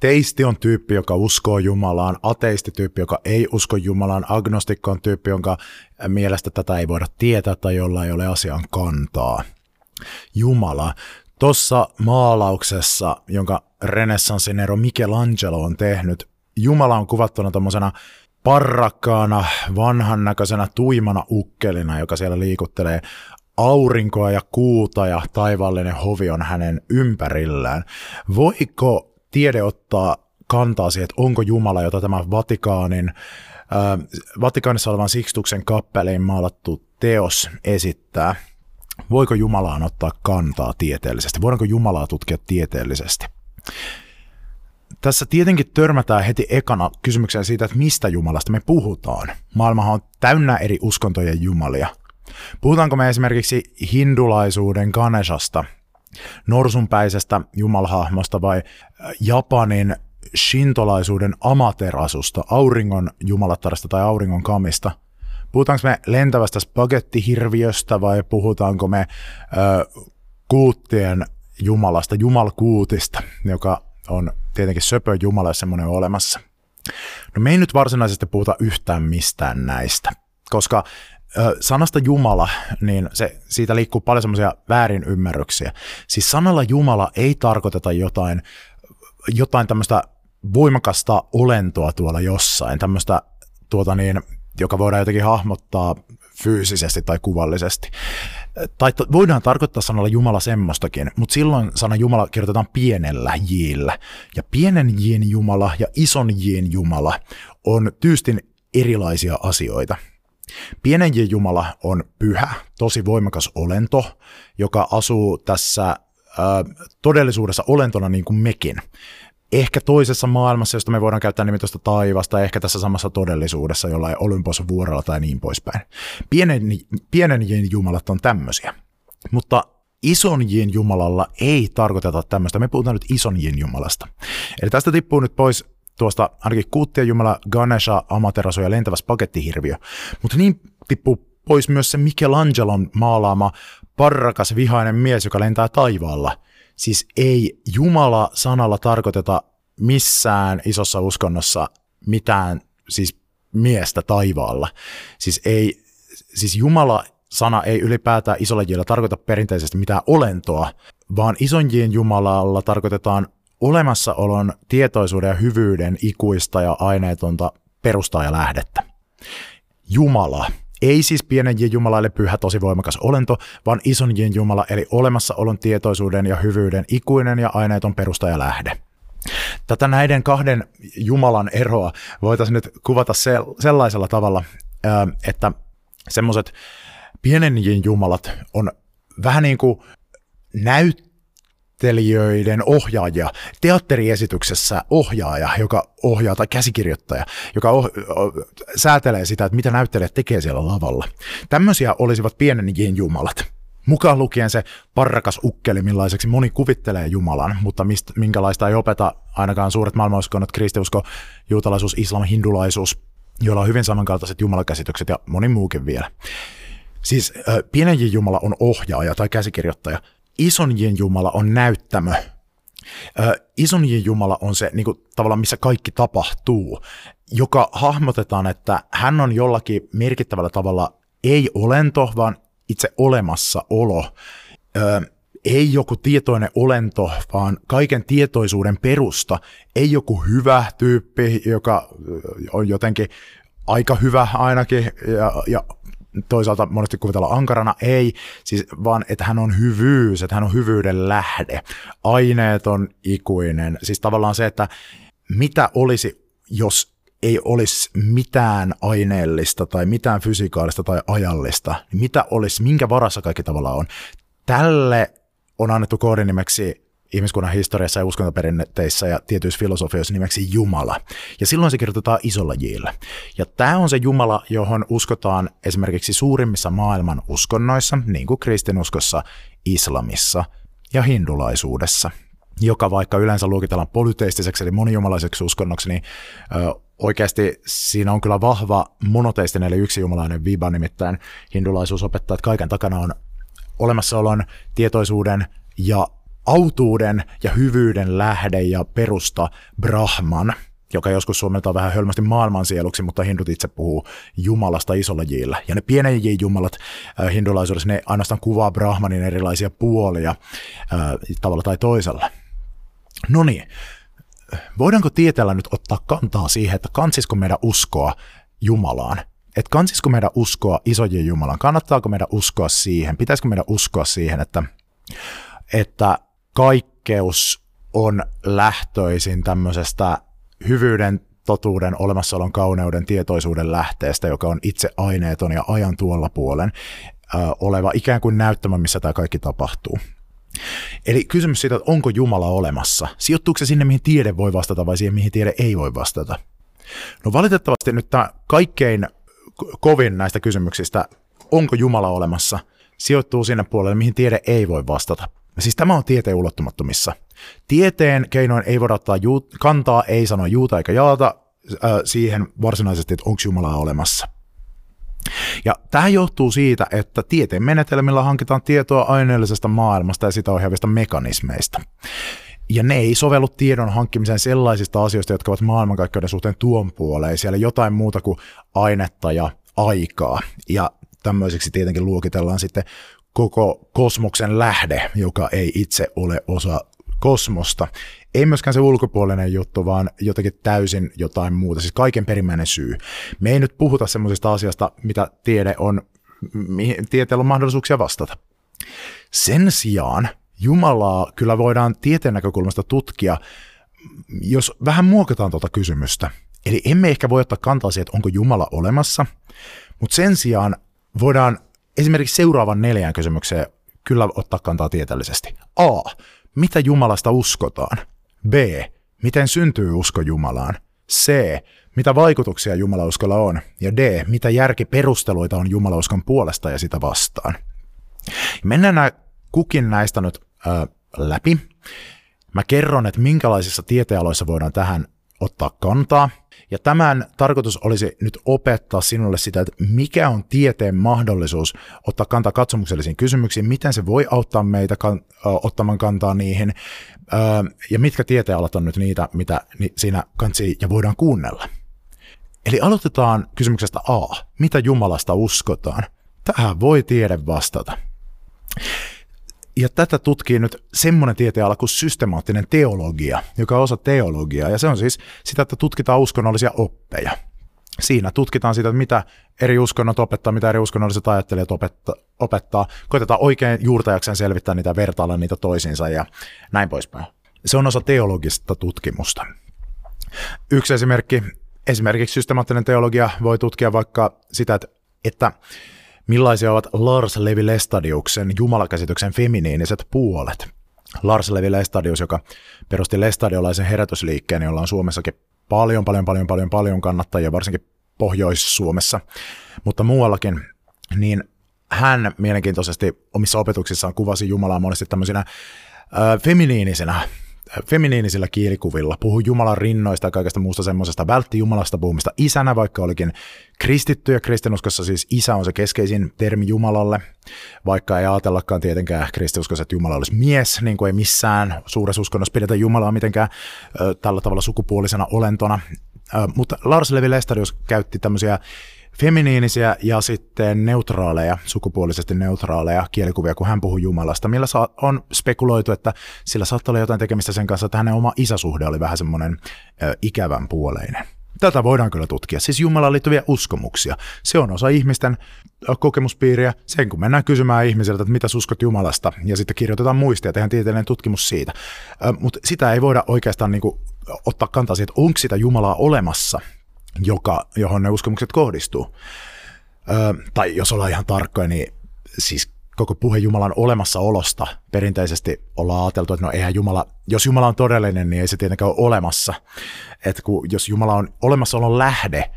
Teisti on tyyppi, joka uskoo Jumalaan, ateisti tyyppi, joka ei usko Jumalaan, agnostikko on tyyppi, jonka mielestä tätä ei voida tietää tai jolla ei ole asian kantaa. Jumala. Tuossa maalauksessa, jonka renessanssin ero Michelangelo on tehnyt, Jumala on kuvattuna tuommoisena parrakkaana, vanhan näköisenä, tuimana ukkelina, joka siellä liikuttelee aurinkoa ja kuuta ja taivaallinen hovi on hänen ympärillään. Voiko tiede ottaa kantaa siihen, että onko Jumala, jota tämä Vatikaanin, äh, Vatikaanissa olevan Sixtuksen kappeleen maalattu teos esittää, voiko Jumalaan ottaa kantaa tieteellisesti? Voidaanko Jumalaa tutkia tieteellisesti? Tässä tietenkin törmätään heti ekana kysymykseen siitä, että mistä Jumalasta me puhutaan. Maailmahan on täynnä eri uskontojen jumalia. Puhutaanko me esimerkiksi hindulaisuuden Ganeshasta, norsunpäisestä jumalhahmosta vai Japanin shintolaisuuden amaterasusta, auringon jumalattarasta tai auringon kamista? Puhutaanko me lentävästä spagettihirviöstä vai puhutaanko me ö, kuuttien jumalasta, jumalkuutista, joka on tietenkin söpö jumala, jos semmoinen olemassa. No me ei nyt varsinaisesti puhuta yhtään mistään näistä, koska sanasta Jumala, niin se, siitä liikkuu paljon semmoisia väärinymmärryksiä. Siis sanalla Jumala ei tarkoiteta jotain, jotain tämmöistä voimakasta olentoa tuolla jossain, tämmöistä tuota niin, joka voidaan jotenkin hahmottaa fyysisesti tai kuvallisesti. Tai voidaan tarkoittaa sanalla Jumala semmoistakin, mutta silloin sana Jumala kirjoitetaan pienellä jillä. Ja pienen jin Jumala ja ison jin Jumala on tyystin erilaisia asioita. Pienen Jumala on pyhä, tosi voimakas olento, joka asuu tässä äh, todellisuudessa olentona niin kuin mekin ehkä toisessa maailmassa, josta me voidaan käyttää nimitystä taivasta, ehkä tässä samassa todellisuudessa jollain Olympos vuorella tai niin poispäin. Pienen, pienen jumalat on tämmöisiä. Mutta ison jumalalla ei tarkoiteta tämmöistä. Me puhutaan nyt ison jumalasta. Eli tästä tippuu nyt pois tuosta ainakin kuuttien jumala Ganesha, Amaterasu ja lentävä spagettihirviö. Mutta niin tippuu pois myös se Michelangelon maalaama parrakas vihainen mies, joka lentää taivaalla – Siis ei Jumala sanalla tarkoiteta missään isossa uskonnossa mitään siis miestä taivaalla. Siis, ei, siis Jumala sana ei ylipäätään isolla jillä tarkoita perinteisesti mitään olentoa, vaan ison Jumalalla tarkoitetaan olemassaolon, tietoisuuden ja hyvyyden ikuista ja aineetonta perustaa ja lähdettä. Jumala ei siis pienen Jumala eli pyhä tosi voimakas olento, vaan ison Jumala eli olemassaolon tietoisuuden ja hyvyyden ikuinen ja aineeton perusta ja lähde. Tätä näiden kahden Jumalan eroa voitaisiin nyt kuvata sellaisella tavalla, että semmoiset pienen Jumalat on vähän niin kuin näyt näyttelijöiden ohjaaja, teatteriesityksessä ohjaaja, joka ohjaa, tai käsikirjoittaja, joka oh, oh, säätelee sitä, että mitä näyttelijät tekee siellä lavalla. Tämmöisiä olisivat pienen jumalat. Mukaan lukien se parrakas ukkeli, millaiseksi moni kuvittelee Jumalan, mutta mistä, minkälaista ei opeta ainakaan suuret maailmanuskonnot, kristiusko, juutalaisuus, islam, hindulaisuus, joilla on hyvin samankaltaiset jumalakäsitykset ja moni muukin vielä. Siis äh, pienen Jumala on ohjaaja tai käsikirjoittaja, ison Jumala on näyttämö. Ö, ison Jumala on se niin kuin, tavallaan, missä kaikki tapahtuu, joka hahmotetaan, että hän on jollakin merkittävällä tavalla ei olento, vaan itse olemassaolo. Ö, ei joku tietoinen olento, vaan kaiken tietoisuuden perusta. Ei joku hyvä tyyppi, joka on jotenkin aika hyvä ainakin ja, ja toisaalta monesti kuvitellaan ankarana, ei, siis vaan että hän on hyvyys, että hän on hyvyyden lähde, aineeton, ikuinen, siis tavallaan se, että mitä olisi, jos ei olisi mitään aineellista tai mitään fysikaalista tai ajallista, niin mitä olisi, minkä varassa kaikki tavallaan on. Tälle on annettu koodinimeksi ihmiskunnan historiassa ja uskontoperinteissä ja tietyissä filosofioissa nimeksi Jumala. Ja silloin se kirjoitetaan isolla jillä. Ja tämä on se Jumala, johon uskotaan esimerkiksi suurimmissa maailman uskonnoissa, niin kuin kristinuskossa, islamissa ja hindulaisuudessa joka vaikka yleensä luokitellaan polyteistiseksi eli monijumalaiseksi uskonnoksi, niin ö, oikeasti siinä on kyllä vahva monoteistinen eli yksijumalainen viba, nimittäin hindulaisuus opettaa, että kaiken takana on olemassaolon, tietoisuuden ja autuuden ja hyvyyden lähde ja perusta Brahman, joka joskus suomentaa vähän hölmästi maailmansieluksi, mutta hindut itse puhuu Jumalasta isolla jillä. Ja ne pienen jumalat äh, hindulaisuudessa, ne ainoastaan kuvaa Brahmanin erilaisia puolia äh, tavalla tai toisella. No niin, voidaanko tieteellä nyt ottaa kantaa siihen, että kansisko meidän uskoa Jumalaan? että kansisiko meidän uskoa isojen Jumalan, kannattaako meidän uskoa siihen, pitäisikö meidän uskoa siihen, että, että kaikkeus on lähtöisin tämmöisestä hyvyyden, totuuden, olemassaolon, kauneuden, tietoisuuden lähteestä, joka on itse aineeton ja ajan tuolla puolen ö, oleva ikään kuin näyttämä, missä tämä kaikki tapahtuu. Eli kysymys siitä, että onko Jumala olemassa, sijoittuuko se sinne, mihin tiede voi vastata vai siihen, mihin tiede ei voi vastata? No valitettavasti nyt tämä kaikkein kovin näistä kysymyksistä, onko Jumala olemassa, sijoittuu sinne puolelle, mihin tiede ei voi vastata. Siis tämä on tieteen ulottumattomissa. Tieteen keinoin ei voida ottaa juu- kantaa, ei sanoa juuta eikä jaata äh, siihen varsinaisesti, että onko Jumalaa olemassa. Ja tämä johtuu siitä, että tieteen menetelmillä hankitaan tietoa aineellisesta maailmasta ja sitä ohjaavista mekanismeista. Ja ne ei sovellu tiedon hankkimiseen sellaisista asioista, jotka ovat maailmankaikkeuden suhteen tuon puoleen. Siellä jotain muuta kuin ainetta ja aikaa. Ja tämmöiseksi tietenkin luokitellaan sitten koko kosmoksen lähde, joka ei itse ole osa kosmosta. Ei myöskään se ulkopuolinen juttu, vaan jotenkin täysin jotain muuta, siis kaiken perimmäinen syy. Me ei nyt puhuta semmoisesta asiasta, mitä tiede on, mihin tieteellä on mahdollisuuksia vastata. Sen sijaan Jumalaa kyllä voidaan tieteen näkökulmasta tutkia, jos vähän muokataan tuota kysymystä. Eli emme ehkä voi ottaa kantaa siihen, että onko Jumala olemassa, mutta sen sijaan voidaan esimerkiksi seuraavan neljään kysymykseen kyllä ottaa kantaa tieteellisesti. A. Mitä Jumalasta uskotaan? B. Miten syntyy usko Jumalaan? C. Mitä vaikutuksia Jumalauskolla on? Ja D. Mitä järkiperusteluita on Jumalauskon puolesta ja sitä vastaan? Mennään nämä kukin näistä nyt ö, läpi. Mä kerron, että minkälaisissa tieteenaloissa voidaan tähän ottaa kantaa. Ja tämän tarkoitus olisi nyt opettaa sinulle sitä, että mikä on tieteen mahdollisuus ottaa kantaa katsomuksellisiin kysymyksiin, miten se voi auttaa meitä kan, ottamaan kantaa niihin, ja mitkä tieteenalat on nyt niitä, mitä siinä kansi ja voidaan kuunnella. Eli aloitetaan kysymyksestä A. Mitä Jumalasta uskotaan? Tähän voi tiede vastata. Ja tätä tutkii nyt semmoinen tieteenala kuin systemaattinen teologia, joka on osa teologiaa. Ja se on siis sitä, että tutkitaan uskonnollisia oppeja. Siinä tutkitaan sitä, mitä eri uskonnot opettaa, mitä eri uskonnolliset ajattelijat opettaa. opettaa. Koitetaan oikein juurtajakseen selvittää niitä, vertailla niitä toisiinsa ja näin poispäin. Se on osa teologista tutkimusta. Yksi esimerkki, esimerkiksi systemaattinen teologia voi tutkia vaikka sitä, että, että Millaisia ovat Lars Levi Lestadiuksen jumalakäsityksen feminiiniset puolet? Lars Levi Lestadius, joka perusti lestadiolaisen herätysliikkeen, jolla on Suomessakin paljon, paljon, paljon, paljon, paljon kannattajia, varsinkin Pohjois-Suomessa, mutta muuallakin, niin hän mielenkiintoisesti omissa opetuksissaan kuvasi Jumalaa monesti tämmöisenä äh, feminiinisenä feminiinisillä kielikuvilla, puhui Jumalan rinnoista ja kaikesta muusta semmoisesta, vältti Jumalasta puhumista. Isänä, vaikka olikin kristitty ja kristinuskossa siis isä on se keskeisin termi Jumalalle, vaikka ei ajatellakaan tietenkään kristinuskossa, että Jumala olisi mies, niin kuin ei missään suuressa uskonnossa pidetä Jumalaa mitenkään ö, tällä tavalla sukupuolisena olentona. Ö, mutta Lars Levi Lestadius käytti tämmöisiä feminiinisiä ja sitten neutraaleja, sukupuolisesti neutraaleja kielikuvia, kun hän puhuu Jumalasta, millä on spekuloitu, että sillä saattaa olla jotain tekemistä sen kanssa, että hänen oma isäsuhde oli vähän semmoinen ö, ikävän puoleinen. Tätä voidaan kyllä tutkia, siis Jumalaan liittyviä uskomuksia. Se on osa ihmisten kokemuspiiriä. Sen kun mennään kysymään ihmisiltä, että mitä uskot Jumalasta, ja sitten kirjoitetaan muistia, tehdään tieteellinen tutkimus siitä. Mutta sitä ei voida oikeastaan niinku ottaa kantaa siihen, että onko sitä Jumalaa olemassa joka, johon ne uskomukset kohdistuu. Ö, tai jos ollaan ihan tarkkoja, niin siis koko puhe Jumalan olemassaolosta perinteisesti ollaan ajateltu, että no eihän Jumala, jos Jumala on todellinen, niin ei se tietenkään ole olemassa. Että kun, jos Jumala on olemassaolon lähde,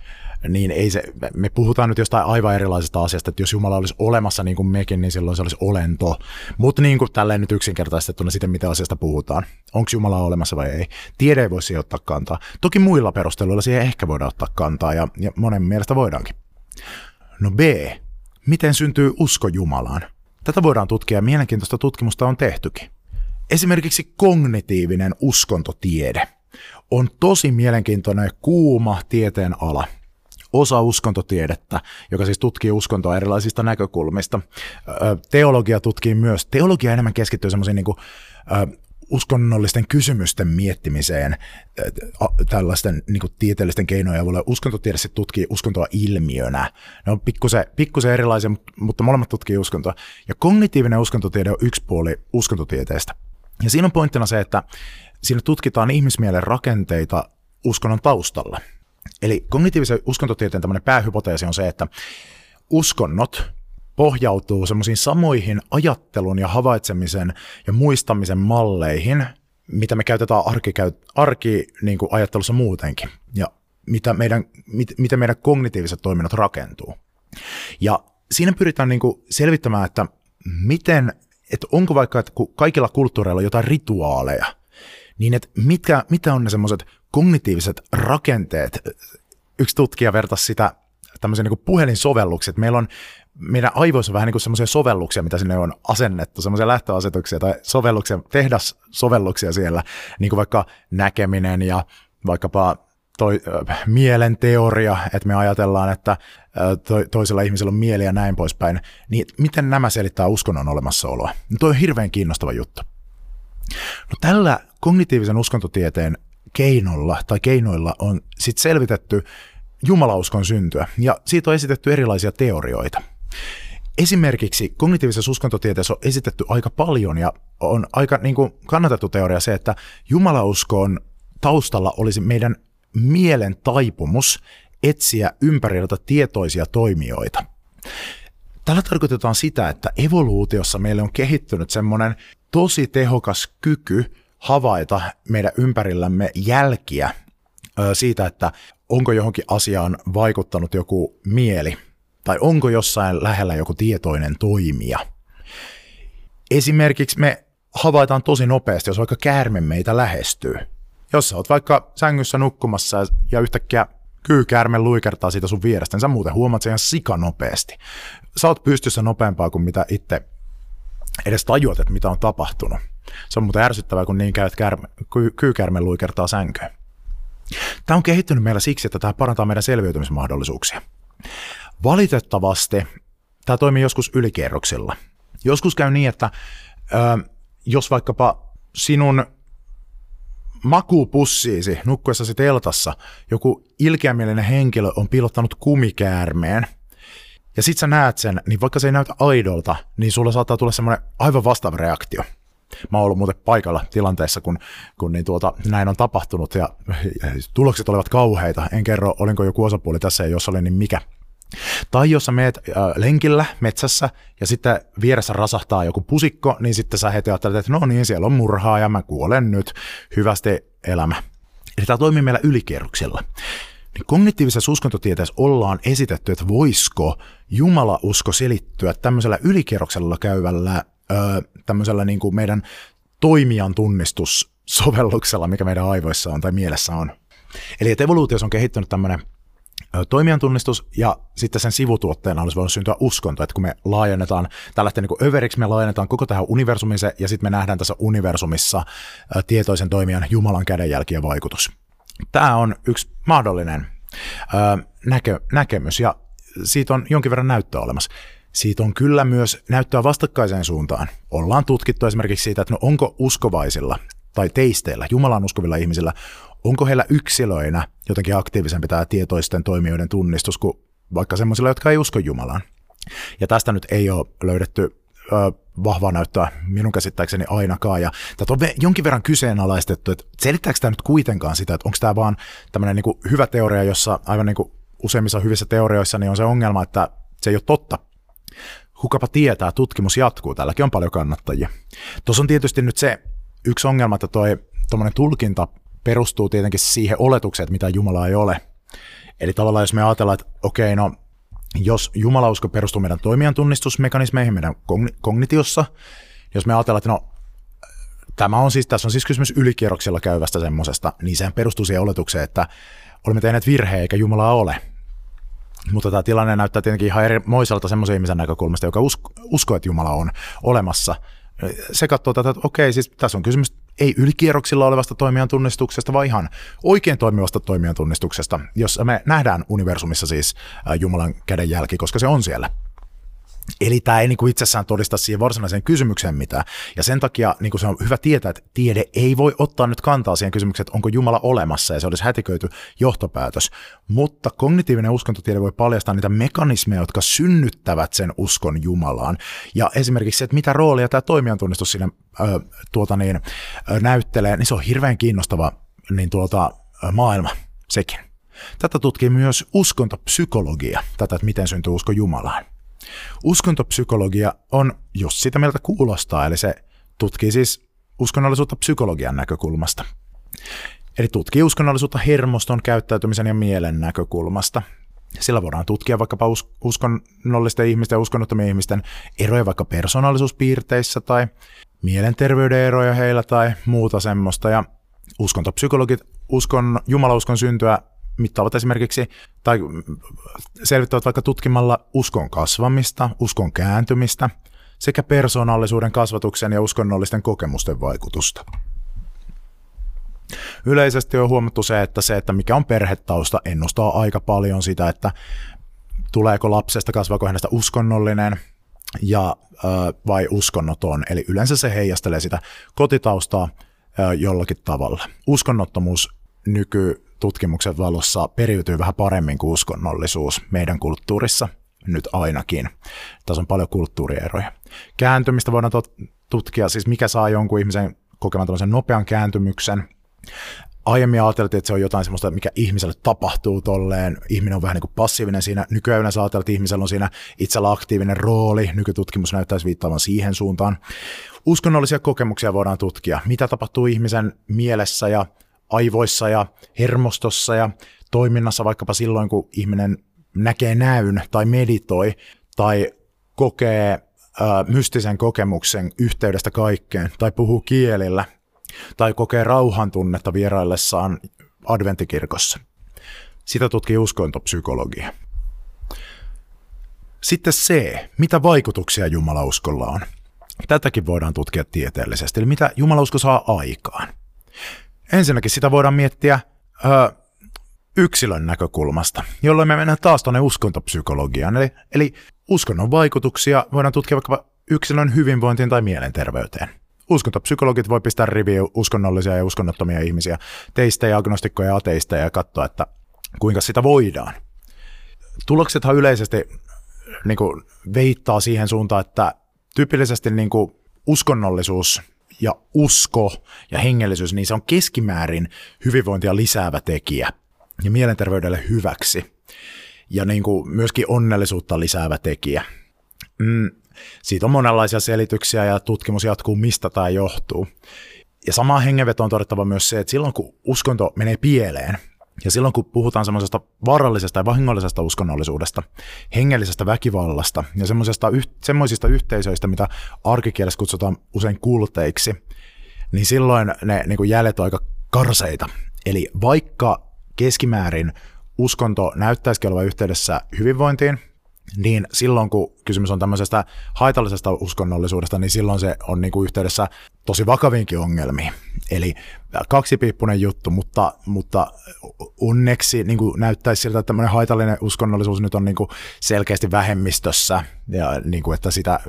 niin ei se, me puhutaan nyt jostain aivan erilaisesta asiasta, että jos Jumala olisi olemassa niin kuin mekin, niin silloin se olisi olento. Mutta niin kuin tälleen nyt yksinkertaistettuna sitten, mitä asiasta puhutaan. Onko Jumala olemassa vai ei? Tiede ei voi siihen ottaa kantaa. Toki muilla perusteluilla siihen ehkä voidaan ottaa kantaa, ja, ja monen mielestä voidaankin. No B. Miten syntyy usko Jumalaan? Tätä voidaan tutkia ja mielenkiintoista tutkimusta on tehtykin. Esimerkiksi kognitiivinen uskontotiede on tosi mielenkiintoinen kuuma tieteen ala – osa uskontotiedettä, joka siis tutkii uskontoa erilaisista näkökulmista. Teologia tutkii myös, teologia enemmän keskittyy semmoisiin niin uskonnollisten kysymysten miettimiseen tällaisten niin kuin, tieteellisten keinojen avulla. Uskontotiede tutkii uskontoa ilmiönä. Ne on pikkusen, pikkusen erilaisia, mutta molemmat tutkii uskontoa. Ja kognitiivinen uskontotiede on yksi puoli uskontotieteestä. Ja siinä on pointtina se, että siinä tutkitaan ihmismielen rakenteita uskonnon taustalla. Eli kognitiivisen uskontotieteen tämmöinen päähypoteesi on se, että uskonnot pohjautuu semmoisiin samoihin ajattelun ja havaitsemisen ja muistamisen malleihin, mitä me käytetään arkikäyt- arki niin kuin ajattelussa muutenkin, ja mitä meidän, mit, miten meidän kognitiiviset toiminnot rakentuu. Ja siinä pyritään niin kuin selvittämään, että miten, että onko vaikka, että kun kaikilla kulttuureilla jotain rituaaleja, niin että mitkä, mitä on ne semmoiset kognitiiviset rakenteet. Yksi tutkija vertasi sitä tämmöisiä niin puhelinsovelluksia. Meillä on meidän aivoissa vähän niin semmoisia sovelluksia, mitä sinne on asennettu, semmoisia lähtöasetuksia tai sovelluksia, sovelluksia siellä, niin kuin vaikka näkeminen ja vaikkapa toi, äh, mielen teoria, että me ajatellaan, että äh, to, toisella ihmisellä on mieli ja näin poispäin, niin miten nämä selittää uskonnon olemassaoloa? No toi on hirveän kiinnostava juttu. No tällä kognitiivisen uskontotieteen keinolla tai keinoilla on sitten selvitetty jumalauskon syntyä, ja siitä on esitetty erilaisia teorioita. Esimerkiksi kognitiivisessa uskontotieteessä on esitetty aika paljon ja on aika niin kuin kannatettu teoria se, että jumalauskon taustalla olisi meidän mielen taipumus etsiä ympäriltä tietoisia toimijoita. Tällä tarkoitetaan sitä, että evoluutiossa meille on kehittynyt semmoinen tosi tehokas kyky havaita meidän ympärillämme jälkiä siitä, että onko johonkin asiaan vaikuttanut joku mieli tai onko jossain lähellä joku tietoinen toimija. Esimerkiksi me havaitaan tosi nopeasti, jos vaikka käärme meitä lähestyy. Jos sä oot vaikka sängyssä nukkumassa ja yhtäkkiä kyykäärme luikertaa siitä sun vierestä, niin sä muuten huomaat sen ihan sikanopeasti. Sä oot pystyssä nopeampaa kuin mitä itse edes tajuat, että mitä on tapahtunut. Se on muuten ärsyttävää, kun niin käy, että kyykärme luikertaa sänkyyn. Tämä on kehittynyt meillä siksi, että tämä parantaa meidän selviytymismahdollisuuksia. Valitettavasti tämä toimii joskus ylikierroksilla. Joskus käy niin, että ö, jos vaikkapa sinun makupussiisi nukkuessasi teltassa joku ilkeämielinen henkilö on pilottanut kumikäärmeen, ja sit sä näet sen, niin vaikka se ei näytä aidolta, niin sulla saattaa tulla semmoinen aivan vastaava reaktio. Mä oon ollut muuten paikalla tilanteessa, kun, kun niin tuota, näin on tapahtunut ja, ja tulokset olivat kauheita. En kerro, olinko joku osapuoli tässä ja jos oli, niin mikä. Tai jos sä meet äh, lenkillä metsässä ja sitten vieressä rasahtaa joku pusikko, niin sitten sä heti ajattelet, että no niin, siellä on murhaa ja mä kuolen nyt. Hyvästi elämä. Eli tämä toimii meillä ylikierroksilla. Niin kognitiivisessa uskontotieteessä ollaan esitetty, että voisiko Jumala-usko selittyä tämmöisellä ylikierroksella käyvällä tämmöisellä niin kuin meidän toimijan tunnistussovelluksella, mikä meidän aivoissa on tai mielessä on. Eli että evoluutiossa on kehittynyt tämmöinen toimijan tunnistus ja sitten sen sivutuotteena olisi voinut syntyä uskonto, että kun me laajennetaan, tällä niin kuin överiksi me laajennetaan koko tähän universumiseen ja sitten me nähdään tässä universumissa tietoisen toimijan Jumalan kädenjälkien vaikutus. Tämä on yksi mahdollinen näkö, näkemys ja siitä on jonkin verran näyttöä olemassa siitä on kyllä myös näyttöä vastakkaiseen suuntaan. Ollaan tutkittu esimerkiksi siitä, että no onko uskovaisilla tai teisteillä, Jumalan uskovilla ihmisillä, onko heillä yksilöinä jotenkin aktiivisempi tämä tietoisten toimijoiden tunnistus kuin vaikka semmoisilla, jotka ei usko Jumalaan. Ja tästä nyt ei ole löydetty ö, vahvaa näyttöä minun käsittääkseni ainakaan. Ja tätä on jonkin verran kyseenalaistettu, että selittääkö tämä nyt kuitenkaan sitä, että onko tämä vaan tämmöinen niin hyvä teoria, jossa aivan niin kuin useimmissa hyvissä teorioissa niin on se ongelma, että se ei ole totta Kukapa tietää, tutkimus jatkuu, täälläkin on paljon kannattajia. Tuossa on tietysti nyt se yksi ongelma, että toi tulkinta perustuu tietenkin siihen oletukseen, että mitä Jumala ei ole. Eli tavallaan jos me ajatellaan, että okei, no jos jumalausko perustuu meidän toimijan tunnistusmekanismeihin meidän kognitiossa, jos me ajatellaan, että no tämä on siis, tässä on siis kysymys ylikierroksella käyvästä semmoisesta, niin sehän perustuu siihen oletukseen, että olemme tehneet virheen eikä Jumalaa ole. Mutta tämä tilanne näyttää tietenkin ihan eri moiselta semmoisen ihmisen näkökulmasta, joka usko, uskoo, että Jumala on olemassa. Se katsoo tätä, että okei, siis tässä on kysymys ei ylikierroksilla olevasta toimijan tunnistuksesta, vaan ihan oikein toimivasta toimijan tunnistuksesta, jossa me nähdään universumissa siis Jumalan kädenjälki, koska se on siellä. Eli tämä ei niin kuin itsessään todista siihen varsinaiseen kysymykseen mitään. Ja sen takia niin kuin se on hyvä tietää, että tiede ei voi ottaa nyt kantaa siihen kysymykseen, että onko Jumala olemassa, ja se olisi hätiköity johtopäätös. Mutta kognitiivinen uskontotiede voi paljastaa niitä mekanismeja, jotka synnyttävät sen uskon Jumalaan. Ja esimerkiksi se, että mitä roolia tämä toimijantunnistus siinä ö, tuota niin, ö, näyttelee, niin se on hirveän kiinnostava niin tuota, ö, maailma sekin. Tätä tutkii myös uskontopsykologia, tätä, että miten syntyy usko Jumalaan. Uskontopsykologia on just sitä mieltä kuulostaa, eli se tutkii siis uskonnollisuutta psykologian näkökulmasta. Eli tutkii uskonnollisuutta hermoston, käyttäytymisen ja mielen näkökulmasta. Sillä voidaan tutkia vaikkapa uskonnollisten ihmisten ja uskonnottomien ihmisten eroja vaikka persoonallisuuspiirteissä tai mielenterveyden eroja heillä tai muuta semmoista. Ja uskontopsykologit uskon, jumalauskon syntyä mittaavat esimerkiksi tai selvittävät vaikka tutkimalla uskon kasvamista, uskon kääntymistä sekä persoonallisuuden kasvatuksen ja uskonnollisten kokemusten vaikutusta. Yleisesti on huomattu se, että se, että mikä on perhetausta, ennustaa aika paljon sitä, että tuleeko lapsesta, kasvaako hänestä uskonnollinen ja, vai uskonnoton. Eli yleensä se heijastelee sitä kotitaustaa jollakin tavalla. Uskonnottomuus nyky tutkimuksen valossa periytyy vähän paremmin kuin uskonnollisuus meidän kulttuurissa, nyt ainakin. Tässä on paljon kulttuurieroja. Kääntymistä voidaan tutkia, siis mikä saa jonkun ihmisen kokemaan tällaisen nopean kääntymyksen. Aiemmin ajateltiin, että se on jotain sellaista, mikä ihmiselle tapahtuu tolleen. Ihminen on vähän niin kuin passiivinen siinä. Nykyään ajatellaan, että ihmisellä on siinä itsellä aktiivinen rooli. Nykytutkimus näyttäisi viittaavan siihen suuntaan. Uskonnollisia kokemuksia voidaan tutkia. Mitä tapahtuu ihmisen mielessä ja aivoissa ja hermostossa ja toiminnassa vaikkapa silloin, kun ihminen näkee näyn tai meditoi tai kokee ö, mystisen kokemuksen yhteydestä kaikkeen tai puhuu kielillä tai kokee rauhan tunnetta vieraillessaan adventtikirkossa. Sitä tutkii uskontopsykologia. Sitten C. Mitä vaikutuksia jumalauskolla on? Tätäkin voidaan tutkia tieteellisesti, eli mitä jumalausko saa aikaan. Ensinnäkin sitä voidaan miettiä ö, yksilön näkökulmasta, jolloin me mennään taas tuonne uskontopsykologiaan. Eli, eli uskonnon vaikutuksia voidaan tutkia vaikka yksilön hyvinvointiin tai mielenterveyteen. Uskontopsykologit voi pistää riviä uskonnollisia ja uskonnottomia ihmisiä, teistä agnostikkoja ja ateista ja katsoa, että kuinka sitä voidaan. Tuloksethan yleisesti niin kuin, veittaa siihen suuntaan, että tyypillisesti niin kuin, uskonnollisuus ja usko ja hengellisyys, niin se on keskimäärin hyvinvointia lisäävä tekijä ja mielenterveydelle hyväksi ja niin kuin myöskin onnellisuutta lisäävä tekijä. Mm, siitä on monenlaisia selityksiä ja tutkimus jatkuu, mistä tämä johtuu. Ja sama hengenveto on todettava myös se, että silloin kun uskonto menee pieleen, ja silloin kun puhutaan semmoisesta vaarallisesta ja vahingollisesta uskonnollisuudesta, hengellisestä väkivallasta ja semmoisista, yhteisöistä, mitä arkikielessä kutsutaan usein kulteiksi, niin silloin ne niin kuin jäljet on aika karseita. Eli vaikka keskimäärin uskonto näyttäisikin olevan yhteydessä hyvinvointiin, niin silloin kun kysymys on tämmöisestä haitallisesta uskonnollisuudesta, niin silloin se on niin kuin yhteydessä tosi vakaviinkin ongelmiin. Eli kaksipiippunen juttu, mutta, mutta onneksi niin kuin näyttäisi siltä, että tämmöinen haitallinen uskonnollisuus nyt on niin kuin selkeästi vähemmistössä, ja niin kuin, että sitä,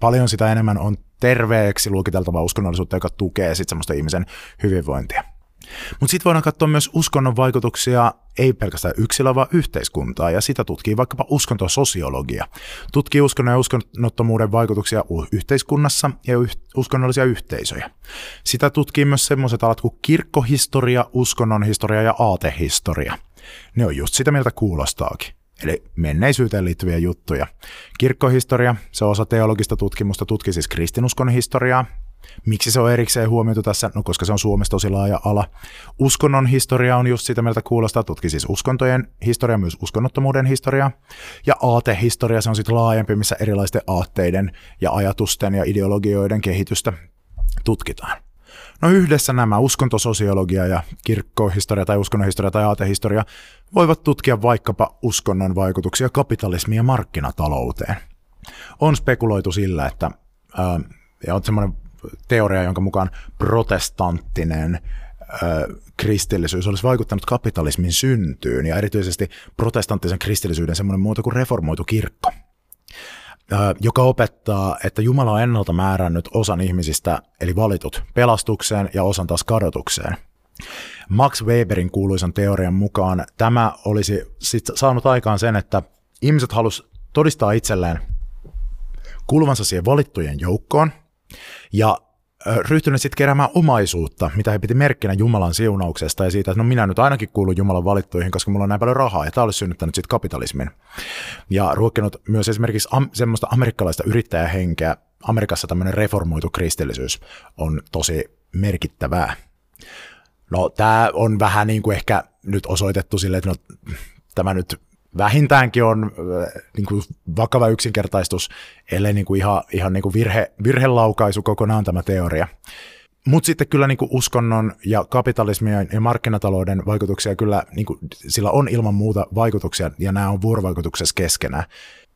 paljon sitä enemmän on terveeksi luokiteltavaa uskonnollisuutta, joka tukee sitten semmoista ihmisen hyvinvointia. Mutta sitten voidaan katsoa myös uskonnon vaikutuksia ei pelkästään yksilöä, vaan yhteiskuntaa, ja sitä tutkii vaikkapa uskontososiologia. Tutkii uskonnon ja uskonnottomuuden vaikutuksia yhteiskunnassa ja uskonnollisia yhteisöjä. Sitä tutkii myös sellaiset alat kuin kirkkohistoria, uskonnon historia ja aatehistoria. Ne on just sitä mieltä kuulostaakin eli menneisyyteen liittyviä juttuja. Kirkkohistoria, se on osa teologista tutkimusta, tutki siis kristinuskon historiaa, Miksi se on erikseen huomioitu tässä? No koska se on Suomessa tosi laaja ala. Uskonnon historia on just sitä mieltä kuulostaa, tutki siis uskontojen historia, myös uskonnottomuuden historia. Ja aatehistoria, se on sitten laajempi, missä erilaisten aatteiden ja ajatusten ja ideologioiden kehitystä tutkitaan. No yhdessä nämä uskontososiologia ja kirkkohistoria tai uskonnonhistoria tai aatehistoria voivat tutkia vaikkapa uskonnon vaikutuksia kapitalismiin ja markkinatalouteen. On spekuloitu sillä, että ää, ja on semmoinen teoria, jonka mukaan protestanttinen kristillisyys olisi vaikuttanut kapitalismin syntyyn ja erityisesti protestanttisen kristillisyyden semmoinen muoto kuin reformoitu kirkko. joka opettaa, että Jumala on ennalta määrännyt osan ihmisistä, eli valitut, pelastukseen ja osan taas kadotukseen. Max Weberin kuuluisan teorian mukaan tämä olisi sit saanut aikaan sen, että ihmiset halus todistaa itselleen kuuluvansa siihen valittujen joukkoon ja ryhtynyt sitten keräämään omaisuutta, mitä he piti merkkinä Jumalan siunauksesta ja siitä, että no minä nyt ainakin kuulun Jumalan valittuihin, koska mulla on näin paljon rahaa, ja tämä olisi synnyttänyt sitten kapitalismin. Ja ruokkinut myös esimerkiksi am- semmoista amerikkalaista yrittäjähenkeä. Amerikassa tämmöinen reformoitu kristillisyys on tosi merkittävää. No tämä on vähän niin kuin ehkä nyt osoitettu sille, että no, tämä nyt vähintäänkin on äh, niin kuin vakava yksinkertaistus, ellei niin kuin ihan, ihan niin kuin virhe, virhelaukaisu kokonaan tämä teoria. Mutta sitten kyllä niin kuin uskonnon ja kapitalismin ja markkinatalouden vaikutuksia kyllä, niin kuin, sillä on ilman muuta vaikutuksia ja nämä on vuorovaikutuksessa keskenään.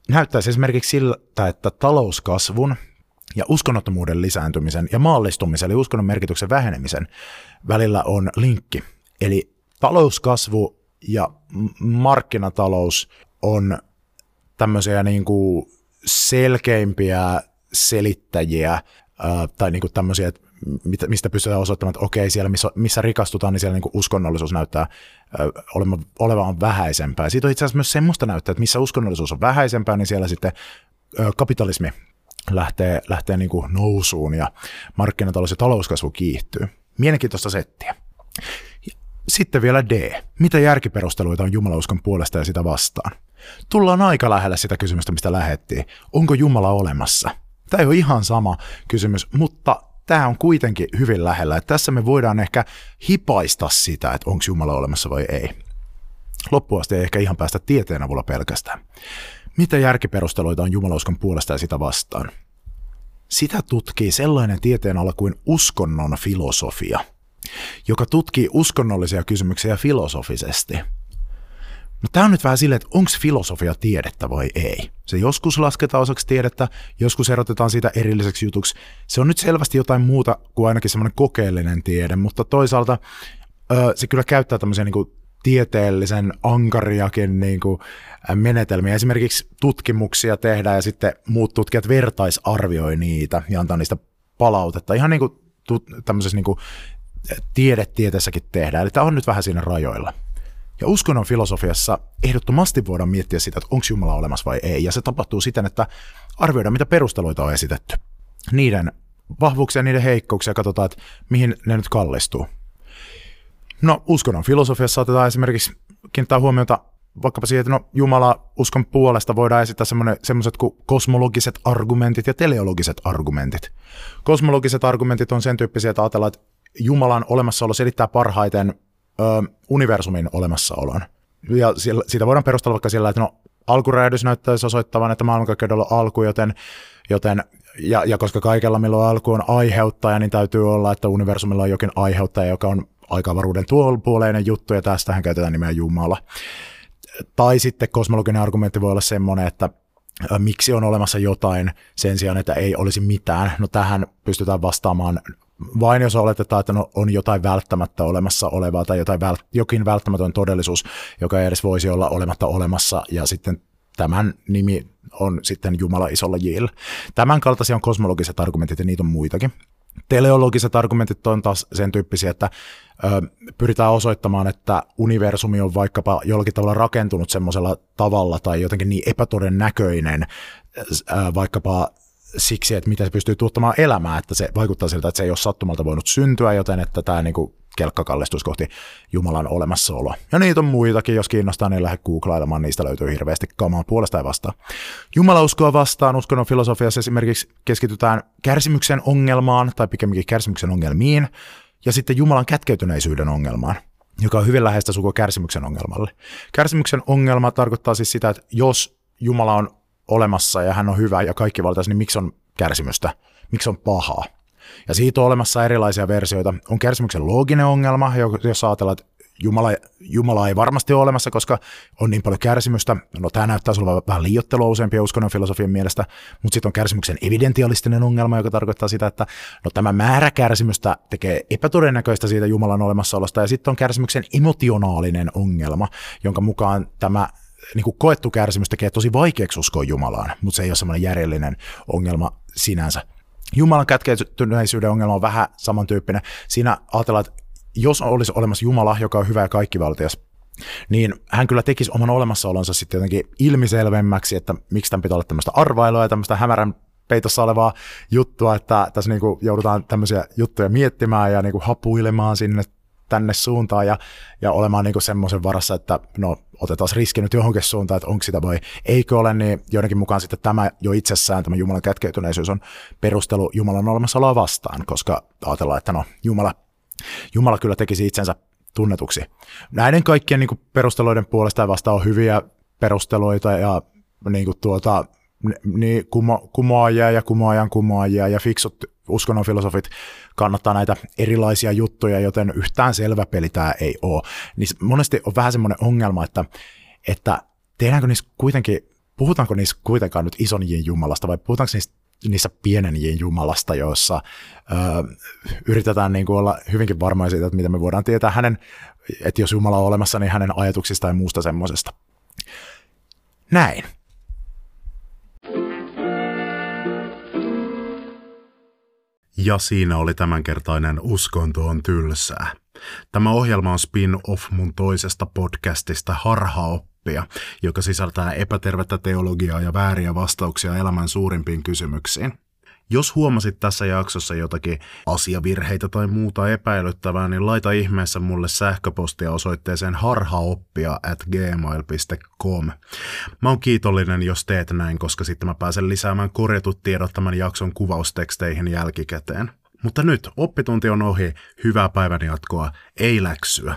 Näyttäisi esimerkiksi siltä, että talouskasvun ja uskonnottomuuden lisääntymisen ja maallistumisen, eli uskonnon merkityksen vähenemisen välillä on linkki. Eli talouskasvu ja markkinatalous on tämmöisiä niin kuin selkeimpiä selittäjiä tai niin kuin tämmöisiä, mistä pystytään osoittamaan, että okei, siellä missä, missä rikastutaan, niin siellä niin kuin uskonnollisuus näyttää olevan vähäisempää. Siitä on itse asiassa myös semmoista näyttää, että missä uskonnollisuus on vähäisempää, niin siellä sitten kapitalismi lähtee, lähtee niin kuin nousuun ja markkinatalous ja talouskasvu kiihtyy. Mielenkiintoista settiä. Sitten vielä D. Mitä järkiperusteluita on jumalauskon puolesta ja sitä vastaan? Tullaan aika lähellä sitä kysymystä, mistä lähettiin. Onko Jumala olemassa? Tämä ei ole ihan sama kysymys, mutta tämä on kuitenkin hyvin lähellä. Että tässä me voidaan ehkä hipaista sitä, että onko Jumala olemassa vai ei. Loppuasti ei ehkä ihan päästä tieteen avulla pelkästään. Mitä järkiperusteluita on jumalauskon puolesta ja sitä vastaan? Sitä tutkii sellainen tieteen ala kuin uskonnon filosofia – joka tutkii uskonnollisia kysymyksiä filosofisesti. No tämä on nyt vähän silleen, että onko filosofia tiedettä vai ei. Se joskus lasketaan osaksi tiedettä, joskus erotetaan siitä erilliseksi jutuksi. Se on nyt selvästi jotain muuta kuin ainakin semmoinen kokeellinen tiede, mutta toisaalta se kyllä käyttää tämmöisiä niin kuin tieteellisen ankariakin niin kuin menetelmiä. Esimerkiksi tutkimuksia tehdään ja sitten muut tutkijat vertaisarvioi niitä ja antaa niistä palautetta. Ihan niin kuin tämmöisessä niin kuin tiedetieteessäkin tehdään. Eli tämä on nyt vähän siinä rajoilla. Ja uskonnon filosofiassa ehdottomasti voidaan miettiä sitä, että onko Jumala olemassa vai ei. Ja se tapahtuu siten, että arvioidaan, mitä perusteluita on esitetty. Niiden vahvuuksia niiden heikkouksia katsotaan, että mihin ne nyt kallistuu. No, uskonnon filosofiassa saatetaan esimerkiksi kiinnittää huomiota vaikkapa siihen, että no, Jumala uskon puolesta voidaan esittää semmoiset kuin kosmologiset argumentit ja teleologiset argumentit. Kosmologiset argumentit on sen tyyppisiä, että ajatellaan, että Jumalan olemassaolo selittää parhaiten ö, universumin olemassaolon. Ja siellä, siitä voidaan perustella vaikka sillä, että no, alkuräjähdys näyttäisi osoittavan, että maailmankaikkeudella on alku, joten, joten ja, ja koska kaikella milloin alku on aiheuttaja, niin täytyy olla, että universumilla on jokin aiheuttaja, joka on aikavaruuden tuolpuoleinen juttu, ja tästähän käytetään nimeä Jumala. Tai sitten kosmologinen argumentti voi olla semmoinen, että miksi on olemassa jotain sen sijaan, että ei olisi mitään. No tähän pystytään vastaamaan vain jos oletetaan, että no, on jotain välttämättä olemassa olevaa tai jotain vält, jokin välttämätön todellisuus, joka ei edes voisi olla olematta olemassa, ja sitten tämän nimi on sitten Jumala isolla jillä. Tämän kaltaisia on kosmologiset argumentit ja niitä on muitakin. Teleologiset argumentit on taas sen tyyppisiä, että ö, pyritään osoittamaan, että universumi on vaikkapa jollakin tavalla rakentunut semmoisella tavalla tai jotenkin niin epätodennäköinen, ö, vaikkapa siksi, että miten se pystyy tuottamaan elämää, että se vaikuttaa siltä, että se ei ole sattumalta voinut syntyä, joten että tämä niin kuin kelkka kallistuisi kohti Jumalan olemassaoloa. Ja niitä on muitakin, jos kiinnostaa, niin lähde googlailemaan, niistä löytyy hirveästi kamaa puolesta ja vastaan. Jumalauskoa vastaan uskonnon filosofiassa esimerkiksi keskitytään kärsimyksen ongelmaan, tai pikemminkin kärsimyksen ongelmiin, ja sitten Jumalan kätkeytyneisyyden ongelmaan joka on hyvin läheistä sukua kärsimyksen ongelmalle. Kärsimyksen ongelma tarkoittaa siis sitä, että jos Jumala on olemassa ja hän on hyvä ja kaikki valtaisi, niin miksi on kärsimystä? Miksi on pahaa? Ja siitä on olemassa erilaisia versioita. On kärsimyksen looginen ongelma, jos ajatellaan, että Jumala, Jumala ei varmasti ole olemassa, koska on niin paljon kärsimystä. No tämä näyttää sinulla vähän liiottelua useimpia uskonnon filosofian mielestä, mutta sitten on kärsimyksen evidentialistinen ongelma, joka tarkoittaa sitä, että no tämä määrä kärsimystä tekee epätodennäköistä siitä Jumalan olemassaolosta, ja sitten on kärsimyksen emotionaalinen ongelma, jonka mukaan tämä niin kuin koettu kärsimys tekee tosi vaikeaksi uskoa Jumalaan, mutta se ei ole semmoinen järjellinen ongelma sinänsä. Jumalan kätkeytyneisyyden ongelma on vähän samantyyppinen. Siinä ajatellaan, että jos olisi olemassa Jumala, joka on hyvä ja kaikkivaltias, niin hän kyllä tekisi oman olemassaolonsa sitten jotenkin ilmiselvemmäksi, että miksi tämän pitää olla tämmöistä arvailua ja tämmöistä hämärän peitossa olevaa juttua, että tässä niin joudutaan tämmöisiä juttuja miettimään ja niin hapuilemaan sinne tänne suuntaan ja, ja olemaan niin semmoisen varassa, että no otetaan riski nyt johonkin suuntaan, että onko sitä vai eikö ole, niin joidenkin mukaan sitten tämä jo itsessään, tämä Jumalan kätkeytyneisyys on perustelu Jumalan olemassaoloa vastaan, koska ajatellaan, että no Jumala, Jumala kyllä tekisi itsensä tunnetuksi. Näiden kaikkien niin perusteluiden puolesta ja vastaan on hyviä perusteluita ja niin kuin tuota, niin kumo, kumoajia ja kumoajan kumoajia ja fiksut uskonnon filosofit kannattaa näitä erilaisia juttuja, joten yhtään selvä peli tämä ei ole. Niin monesti on vähän semmoinen ongelma, että, että tehdäänkö niissä kuitenkin, puhutaanko niissä kuitenkaan nyt ison jumalasta vai puhutaanko niissä niissä pienen jumalasta, joissa ö, yritetään niin kuin olla hyvinkin varmoja siitä, että mitä me voidaan tietää hänen, että jos Jumala on olemassa, niin hänen ajatuksista ja muusta semmoisesta. Näin. Ja siinä oli tämänkertainen Uskonto on tylsää. Tämä ohjelma on spin-off mun toisesta podcastista Harhaoppia, joka sisältää epätervettä teologiaa ja vääriä vastauksia elämän suurimpiin kysymyksiin. Jos huomasit tässä jaksossa jotakin asiavirheitä tai muuta epäilyttävää, niin laita ihmeessä mulle sähköpostia osoitteeseen harhaoppia at gmail.com. Mä oon kiitollinen, jos teet näin, koska sitten mä pääsen lisäämään korjatut tiedot tämän jakson kuvausteksteihin jälkikäteen. Mutta nyt oppitunti on ohi, hyvää päivän jatkoa, ei läksyä.